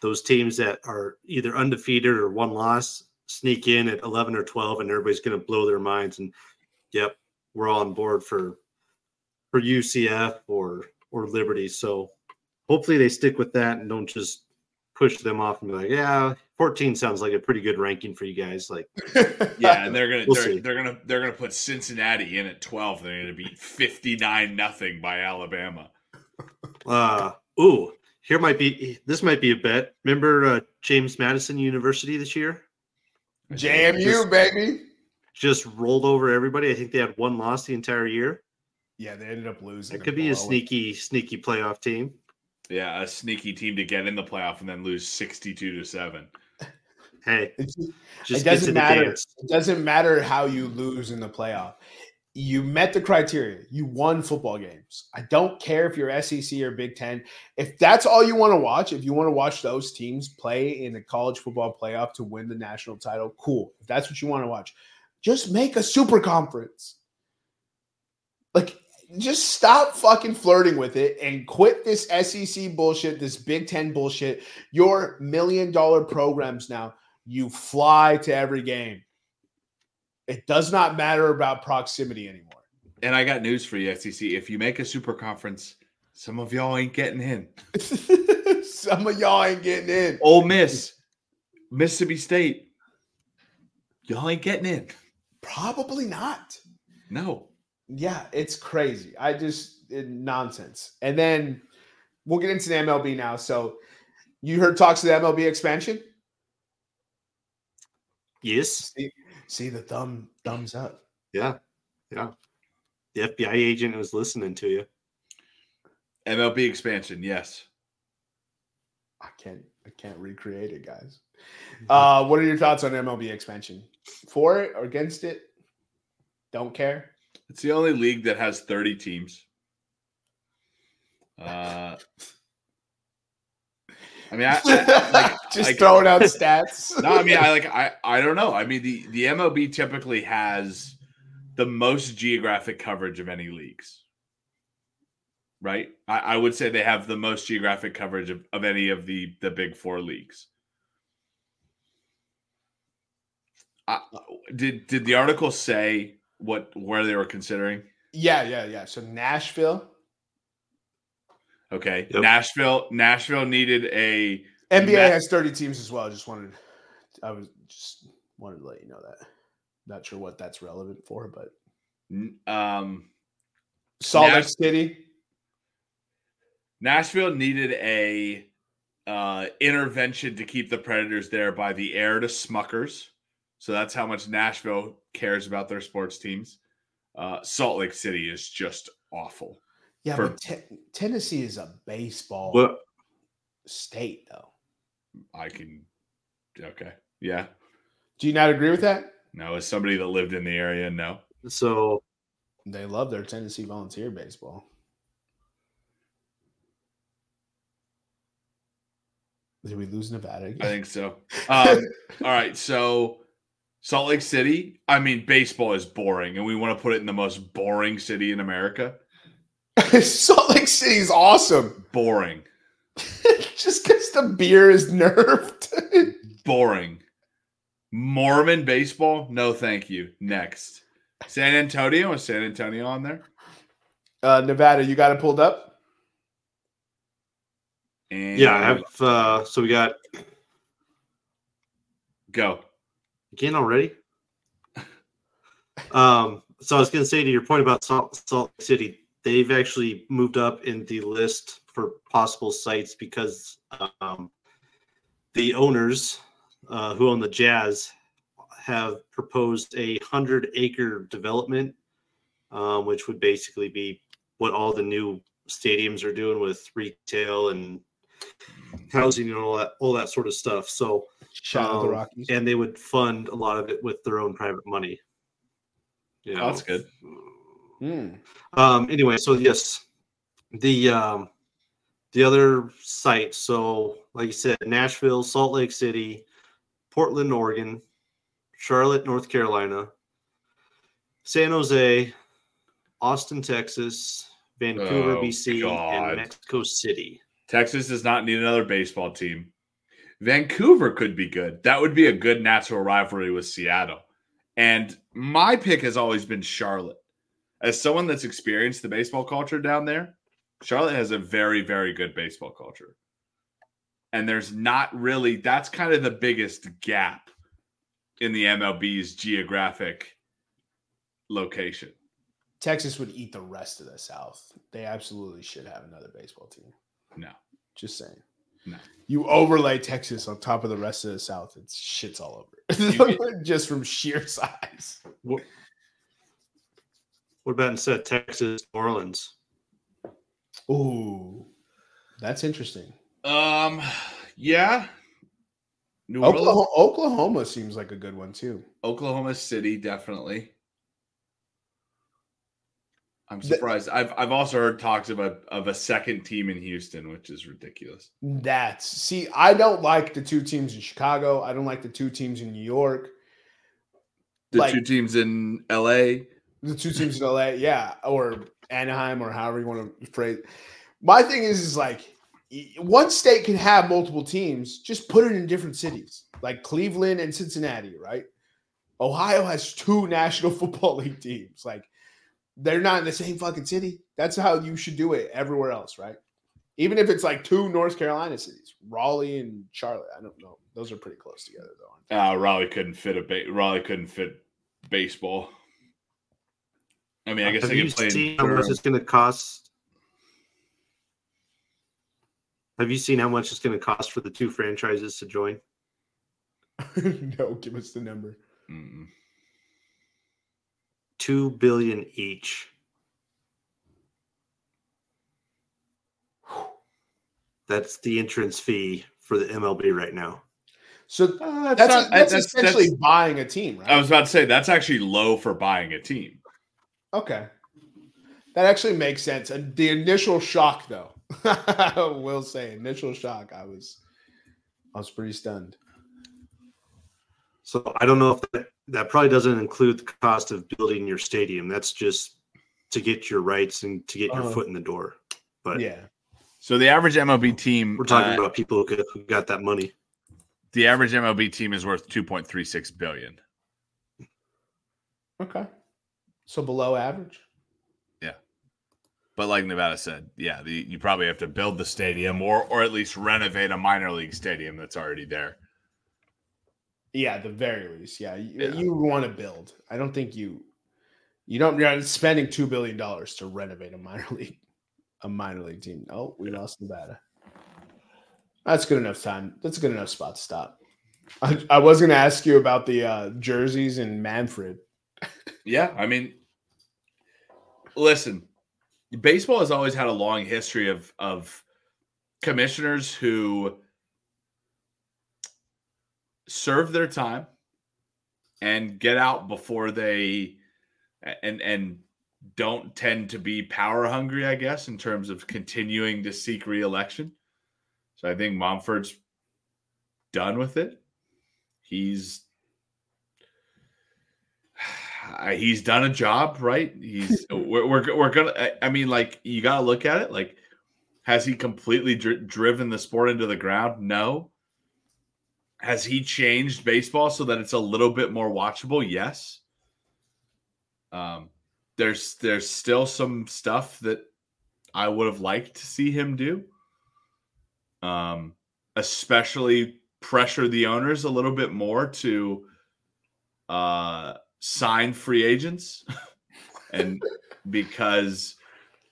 S3: those teams that are either undefeated or one loss sneak in at eleven or twelve, and everybody's going to blow their minds. And yep, we're all on board for for UCF or or Liberty. So hopefully they stick with that and don't just push them off and be like, yeah, 14 sounds like a pretty good ranking for you guys. Like,
S2: Yeah, and they're gonna
S3: We'll
S2: they're, they're gonna they're gonna put Cincinnati in at twelve. They're gonna beat fifty nine nothing by Alabama.
S3: Uh, ooh, here might be this might be a bet. Remember uh, James Madison University this year
S1: jmu baby
S3: just rolled over everybody. I think they had one loss the entire year.
S1: yeah they ended up losing
S3: It could be a sneaky, sneaky playoff team.
S2: Yeah, a sneaky team to get in the playoff and then lose sixty two to seven.
S3: Hey, just
S1: it doesn't matter.
S3: dance.
S1: It doesn't matter how you lose in the playoff. You met the criteria. You won football games. I don't care if you're SEC or Big Ten. If that's all you want to watch, if you want to watch those teams play in the college football playoff to win the national title, cool. If that's what you want to watch, just make a super conference. Like, just stop fucking flirting with it and quit this SEC bullshit, this Big Ten bullshit. Your million dollar programs now you fly to every game. It does not matter about proximity anymore.
S2: And I got news for you, SEC. If you make a super conference, some of y'all ain't getting in.
S1: Some of y'all ain't getting in.
S2: Ole Miss, Mississippi State, y'all ain't getting in.
S1: Probably not.
S2: No.
S1: Yeah, it's crazy. I just it, nonsense. And then we'll get into the MLB now. So you heard talks of the MLB expansion?
S3: Yes,
S1: See the thumb thumbs up.
S3: yeah, yeah. The FBI agent was listening to you.
S2: MLB expansion, yes.
S1: I can't I can't recreate it, guys. Uh, what are your thoughts on MLB expansion? For it or against it? Don't care.
S2: It's the only league that has 30 teams. Uh, I mean, I, I- like,
S1: just
S2: like-
S1: throwing out stats.
S2: no, I mean, I like, I, I don't know. I mean, the the MLB typically has the most geographic coverage of any leagues, right? I, I would say they have the most geographic coverage of, of any of the the big four leagues. I, did did the article say what where they were considering?
S1: Yeah, yeah, yeah. So Nashville,
S2: Okay.
S3: Yep.
S2: Nashville. Nashville needed a
S1: NBA has 30 teams as well. I just wanted, I was just wanted to let you know that. Not sure what that's relevant for, but
S2: um
S1: Salt Lake
S2: Nash-
S1: City.
S2: Nashville needed a uh, intervention to keep the Predators there by the air to Smuckers. So that's how much Nashville cares about their sports teams. Uh, Salt Lake City is just awful.
S1: Yeah,
S2: For-
S1: but te- Tennessee is a baseball
S3: Well,
S1: state, though.
S2: I can, okay, yeah.
S1: Do you not agree with that?
S2: No, as somebody that lived in the area, no.
S3: so
S1: They love their Tennessee Volunteer baseball. Did we lose Nevada?
S2: I think so. Um, all right, so Salt Lake City. I mean, baseball is boring, and we want to put it in the most boring city in America.
S1: Salt Lake City is awesome.
S2: Boring,
S1: Just because the beer is nerfed.
S2: boring. Mormon baseball? No, thank you. Next, San Antonio. Is San Antonio on there?
S1: uh, Nevada, you got it pulled up?
S2: And
S3: yeah, I have. Uh, so we got
S2: go.
S3: again already. Um, so I was going to say to your point about Salt, Salt Lake City, they've actually moved up in the list for possible sites because um, the owners uh, who own the Jazz have proposed a hundred acre development, um, which would basically be what all the new stadiums are doing with retail and housing and all that all that sort of stuff. So
S1: Shout out the
S3: Um,
S1: Rockies.
S3: and they would fund a lot of it with their own private money. You
S2: Oh, that's good.
S1: Hmm.
S3: Um, anyway, so yes, the um, the other sites. So, like you said, Nashville, Salt Lake City, Portland, Oregon, Charlotte, North Carolina, San Jose, Austin, Texas, Vancouver,
S2: Oh,
S3: BC,
S2: God.
S3: and Mexico City.
S2: Texas does not need another baseball team. Vancouver could be good. That would be a good natural rivalry with Seattle. And my pick has always been Charlotte. As someone that's experienced the baseball culture down there, Charlotte has a very, very good baseball culture. And there's not really, that's kind of the biggest gap in the MLB's geographic location.
S1: Texas would eat the rest of the South. They absolutely should have another baseball team.
S2: No.
S1: Just saying.
S2: No.
S1: You overlay Texas on top of the rest of the South, it's shits all over. Just from sheer size.
S3: What about instead of Texas, New Orleans?
S1: Ooh. That's interesting.
S2: Um, yeah. New Orleans,
S1: Oklahoma, Oklahoma seems like a good one too.
S2: Oklahoma City, definitely. I'm
S1: The-
S2: surprised. I've I've also heard talks of a of a second team in Houston, which is ridiculous.
S1: That's see, I don't like the two teams in Chicago. I don't like the two teams in New York.
S2: The
S1: Like-
S2: two teams in LA.
S1: The two teams in LA, yeah, or Anaheim, or however you want to phrase. My thing is, is like one state can have multiple teams. Just put it in different cities, like Cleveland and Cincinnati, right? Ohio has two National Football League teams. Like they're not in the same fucking city. That's how you should do it everywhere else, right? Even if it's like two North Carolina cities, Raleigh and Charlotte. I don't know; those are pretty close together, though.
S2: Uh, Raleigh couldn't fit a ba- Raleigh couldn't fit baseball. I mean, I guess
S3: Have
S2: they
S3: you
S2: can play. in
S3: seen how much
S2: Durham.
S3: it's going to cost? Have you seen how much it's going to cost for the two franchises to join?
S1: no, give us the number.
S2: Mm-mm.
S3: Two billion each. That's the entrance fee for the MLB right now.
S1: So
S2: Uh,
S1: that's,
S2: not-
S1: that's
S2: that's-
S1: essentially
S2: that's-
S1: buying a team, right?
S2: I was about to say that's actually low for buying a team.
S1: Okay. That actually makes sense. And the initial shock, though, I will say, initial shock, I was, I was pretty stunned.
S3: So I don't know if that, that probably doesn't include the cost of building your stadium. That's just to get your rights and to get your
S1: Uh-huh.
S3: foot in the door. But
S1: Yeah.
S2: So the average MLB team,
S3: we're talking
S2: uh,
S3: about people who, could, who got that money.
S2: the average MLB team is worth two point three six billion.
S1: Okay. So below average. Yeah.
S5: But like Nevada said, yeah, the, you probably have to build the stadium or or at least renovate a minor league stadium that's already there.
S1: Yeah, the very least. Yeah, you,
S5: Yeah.
S1: you want to build. I don't think you you don't you're not spending two billion dollars to renovate a minor league a minor league team. Oh, we lost Nevada. That's good enough time. That's a good enough spot to stop. I, I was going to ask you about the uh, jerseys and Manfred.
S2: Yeah, I mean, listen, baseball has always had a long history of of commissioners who serve their time and get out before they and and don't tend to be power hungry, I guess, in terms of continuing to seek reelection. So I think Momford's done with it. He's he's done a job, right? He's we're we're, we're gonna. I- mean, like you got to look at it. Like, has he completely dri- driven the sport into the ground? No. Has he changed baseball so that it's a little bit more watchable? Yes. Um, there's there's still some stuff that I would have liked to see him do. Um, especially pressure the owners a little bit more to uh sign free agents and because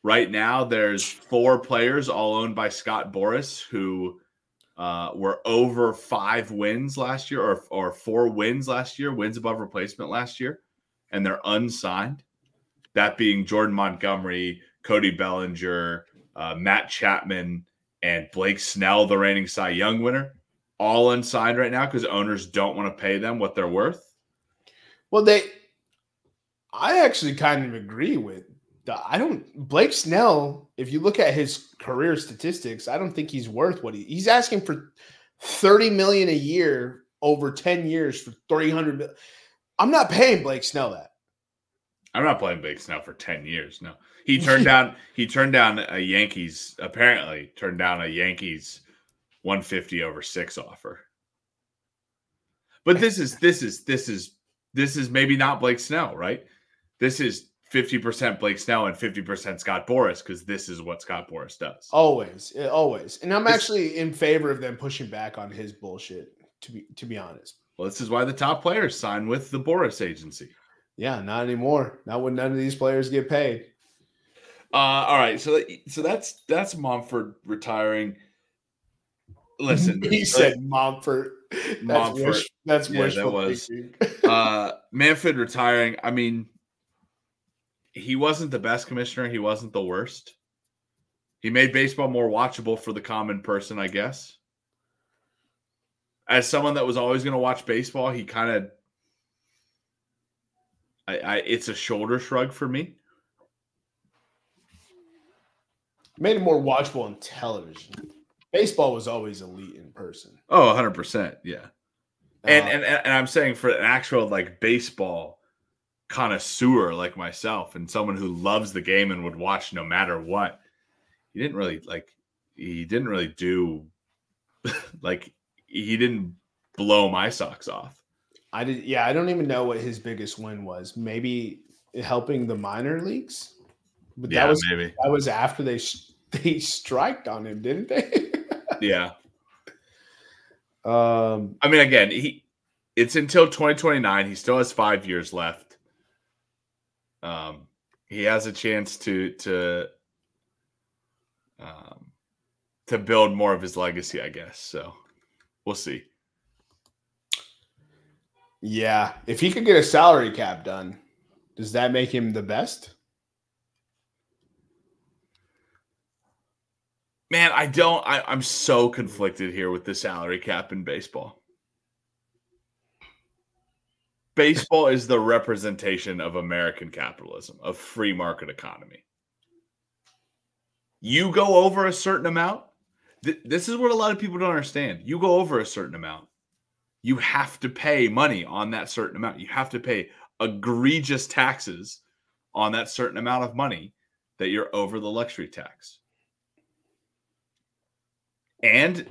S2: right now there's four players all owned by Scott Boras who uh, were over five wins last year or, or four wins last year, wins above replacement last year, and they're unsigned. That being Jordan Montgomery, Cody Bellinger, uh, Matt Chapman, and Blake Snell, the reigning Cy Young winner, all unsigned right now because owners don't want to pay them what they're worth.
S1: Well, they, I actually kind of agree with. The, I don't Blake Snell. If you look at his career statistics, I don't think he's worth what he. He's asking for thirty million a year over ten years for three hundred. I'm not paying Blake Snell that.
S2: I'm not playing Blake Snell for 10 years. No. He turned down he turned down a Yankees apparently turned down a Yankees 150 over 6 offer. But this is this is this is this is maybe not Blake Snell, right? This is 50% Blake Snell and 50% Scott Boras because this is what Scott Boras does.
S1: Always, always, and I'm
S2: This-
S1: actually in favor of them pushing back on his bullshit. To be to be honest,
S2: Well, this is why the top players sign with the Boras agency.
S1: yeah, not anymore. Not when none of these players get paid.
S2: Uh, all right, so so that's that's Momford retiring. Listen,
S1: he said Momfort. That's wish, that's
S2: Yeah, that was- uh Manfred retiring. I mean, he wasn't the best commissioner. He wasn't the worst. He made baseball more watchable for the common person, I guess. As someone that was always going to watch baseball, he kind of, I, I, it's a shoulder shrug for me.
S1: made it more watchable on television. Baseball was always elite in person.
S2: Oh, 100 percent, yeah. And,
S1: Uh,
S2: and and I'm saying for an actual like baseball connoisseur like myself and someone who loves the game and would watch no matter what, he didn't really like he didn't really do like he didn't blow my socks off.
S1: I did. Yeah, I don't even know what his biggest win was. Maybe helping the minor leagues, but
S5: Yeah,
S1: that was
S5: maybe.
S1: that was after they they striked on him, didn't they?
S2: Yeah.
S1: um,
S2: I mean again, he it's until 2029. He still has 5 years left. Um he has a chance to to um to build more of his legacy, I guess. So we'll see.
S1: yeah, if he could get a salary cap done, does that make him the best?
S2: Man, I don't. I, I'm so conflicted here with the salary cap in baseball. Baseball is the representation of American capitalism, of free market economy. You go over a certain amount. th- this is what a lot of people don't understand. You go over a certain amount, you have to pay money on that certain amount. You have to pay egregious taxes on that certain amount of money that you're over the luxury tax. And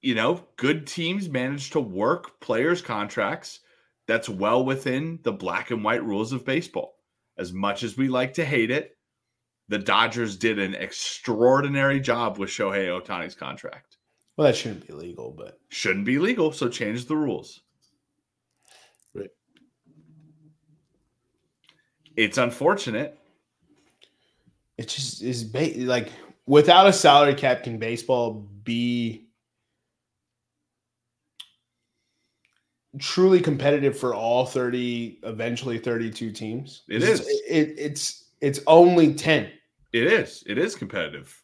S2: you know, good teams manage to work players' contracts that's well within the black and white rules of baseball. As much as we like to hate it, the Dodgers did an extraordinary job with Shohei Ohtani's contract.
S1: Well, that shouldn't be legal, but
S2: Shouldn't be legal, so change the rules.
S3: Right.
S2: It's unfortunate.
S1: it just is ba- like without a salary cap, can baseball be truly competitive for all 30, eventually 32 teams?
S2: It
S1: It's-
S2: is.
S1: It, it's it's only 10.
S2: It is. It is competitive.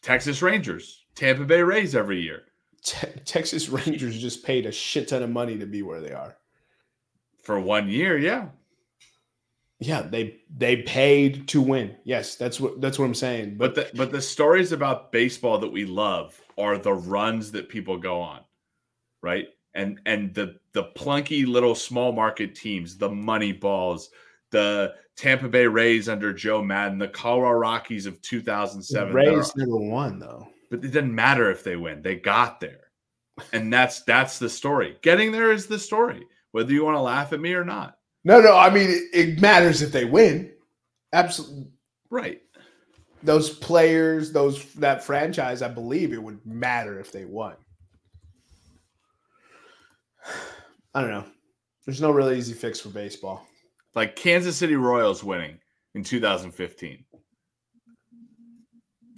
S2: Texas Rangers, Tampa Bay Rays every year
S1: Te- Texas Rangers just paid a shit ton of money to be where they are.
S2: for one year. Yeah.
S1: Yeah, they they paid to win. Yes, that's what that's what I'm saying.
S2: But
S1: But
S2: the but the stories about baseball that we love are the runs that people go on, right? And and the the plunky little small market teams, the money balls, the Tampa Bay Rays under Joe Maddon, the Colorado Rockies of
S1: the
S2: 2007. they're-
S1: Rays never won though.
S2: but it didn't matter if they win; they got there, and that's that's the story. Getting there is the story, whether you want to laugh at me or not.
S1: No, no, I mean it, it matters if they win. Absolutely.
S2: Right?
S1: those players, those that franchise, I believe it would matter if they won. I don't know. There's no really easy fix for baseball.
S2: Like Kansas City Royals winning in 2015.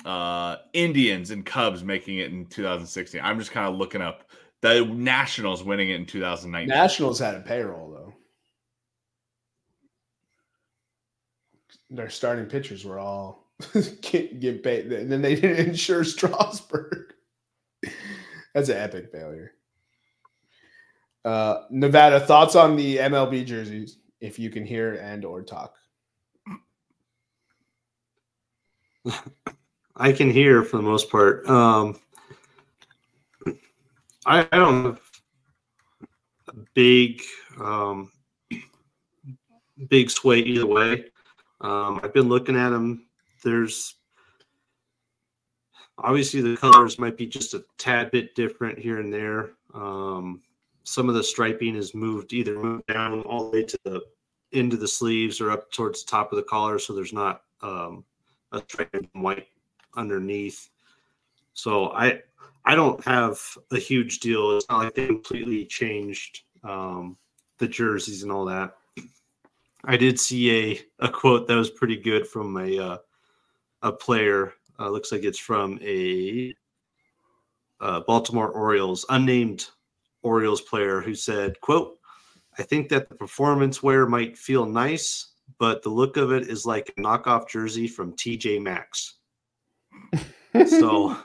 S2: Uh, Indians and Cubs making it in 2016. I'm just kind of looking up the Nationals winning it in 2019.
S1: Nationals had a payroll though. Their starting pitchers were all get, get paid, and then they didn't insure Strasburg. That's an epic failure. Uh, Nevada thoughts on the MLB jerseys, if you can hear and or talk.
S3: I can hear for the most part. Um, I, I don't have a big, um, big sway either way. Um, I've been looking at them. There's obviously the colors might be just a tad bit different here and there. Um, some of the striping is moved either moved down all the way to the end of the sleeves or up towards the top of the collar, so there's not um, a stripe in white underneath. So I I don't have a huge deal. It's not like they completely changed um, the jerseys and all that. I did see a, a quote that was pretty good from a uh, a player. Uh, looks like it's from a uh, Baltimore Orioles unnamed Orioles player who said, "quote I think that the performance wear might feel nice, but the look of it is like a knockoff jersey from TJ Maxx." So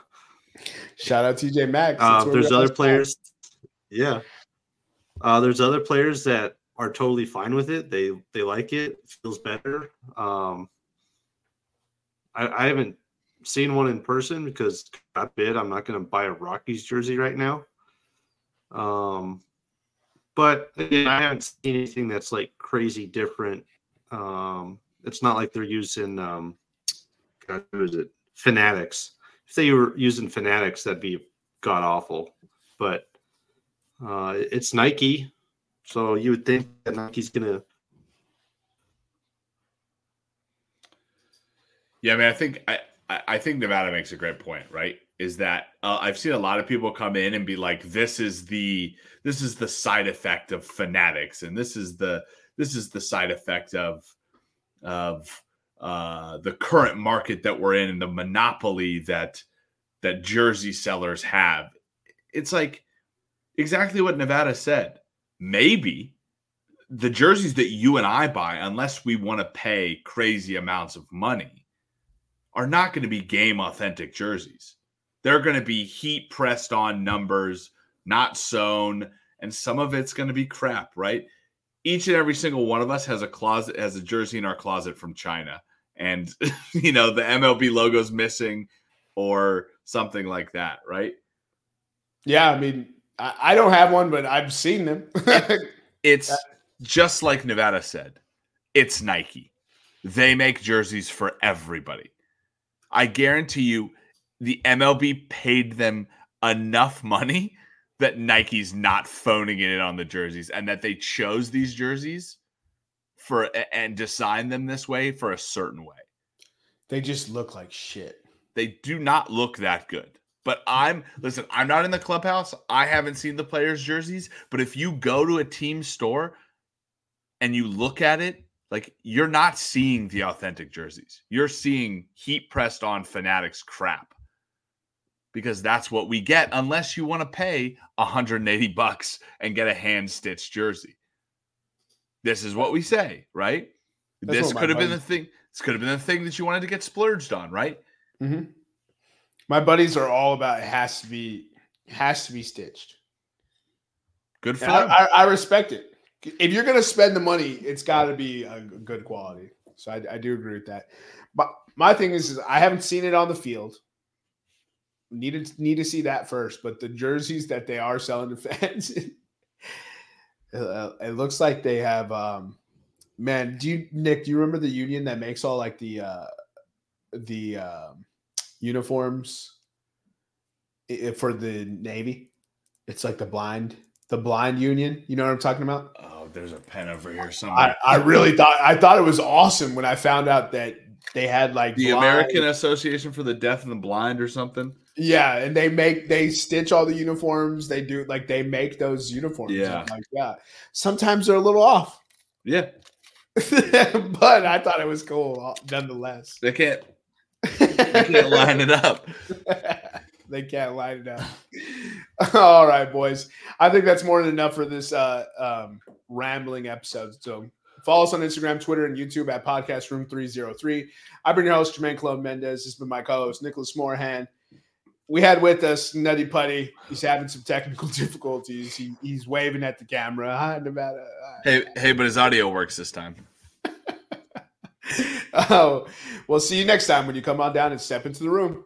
S1: Shout out TJ Maxx.
S3: uh, there's other players, yeah. Uh, there's other players that are totally fine with it. They they like it. feels better. Um, I, I haven't seen one in person because God forbid I'm not going to buy a Rockies jersey right now. Um, but again, I haven't seen anything that's like crazy different. Um, it's not like they're using um, God, who is it? Fanatics. If they were using Fanatics, that'd be god awful. But uh, it's Nike, so you would think that Nike's gonna.
S2: Yeah, I mean, I think I, I think Nevada makes a great point, right? Is that uh, I've seen a lot of people come in and be like, "This is the this is the side effect of fanatics, and this is the this is the side effect of of uh, the current market that we're in and the monopoly that that jersey sellers have." It's like exactly what Nevada said. Maybe the jerseys that you and I buy, unless we want to pay crazy amounts of money, are not going to be game authentic jerseys. They're going to be heat pressed on numbers, not sewn, and some of it's going to be crap, right? Each and every single one of us has a closet, has a jersey in our closet from China, and you know the MLB logo's missing or something like that, right?
S1: Yeah, I mean, I, I don't have one, but I've seen them.
S2: It's just like Nevada said. It's Nike. They make jerseys for everybody. I guarantee you the MLB paid them enough money that Nike's not phoning it in on the jerseys and that they chose these jerseys for and design them this way for a certain way.
S1: They just look like shit.
S2: They do not look that good. But I'm listen, I'm not in the clubhouse. I haven't seen the players' jerseys, but if you go to a team store and you look at it, like you're not seeing the authentic jerseys. You're seeing heat pressed on fanatics crap. Because that's what we get unless you want to pay 180 bucks and get a hand stitched jersey. This is what we say, right?
S1: That's
S2: this could have been the thing. This could have been the thing that you wanted to get splurged on, right?
S1: hmm My buddies are all about it has to be has to be stitched.
S2: Good for
S1: I. I, I respect it. If you're gonna spend the money, it's got to be a good quality. So I, I do agree with that. But my thing is, is I haven't seen it on the field. Need to need to see that first. But the jerseys that they are selling to fans, uh, it looks like they have. um Man, do you Nick? Do you remember the union that makes all like the uh the um, uniforms i- i- for the Navy? It's like the blind the blind union. You know what I'm talking about?
S2: Oh, there's a pen over here
S1: I,
S2: somewhere.
S1: I really thought I thought it was awesome when I found out that they had like
S2: the
S1: blind-
S2: American Association for the Deaf and the Blind or something.
S1: yeah, and they make they stitch all the uniforms. They do like they make those uniforms.
S2: Yeah.
S1: Like yeah. Sometimes they're a little off,
S2: Yeah,
S1: but I thought it was cool uh, nonetheless.
S2: they can't they can't line it up.
S1: they can't line it up. All right, boys. I think that's more than enough for this uh, um, rambling episode. So follow us on Instagram, Twitter, and YouTube at Podcast Room 303. I've been your host, Jermaine Clone Mendez. This has been my co-host, Nicholas Moorhan. We had with us Nutty Putty. He's having some technical difficulties. He, he's waving at the camera. Hi, Nevada.
S2: Hey, hey, but his audio works this time.
S1: oh, we'll see you next time when you come on down and step into the room.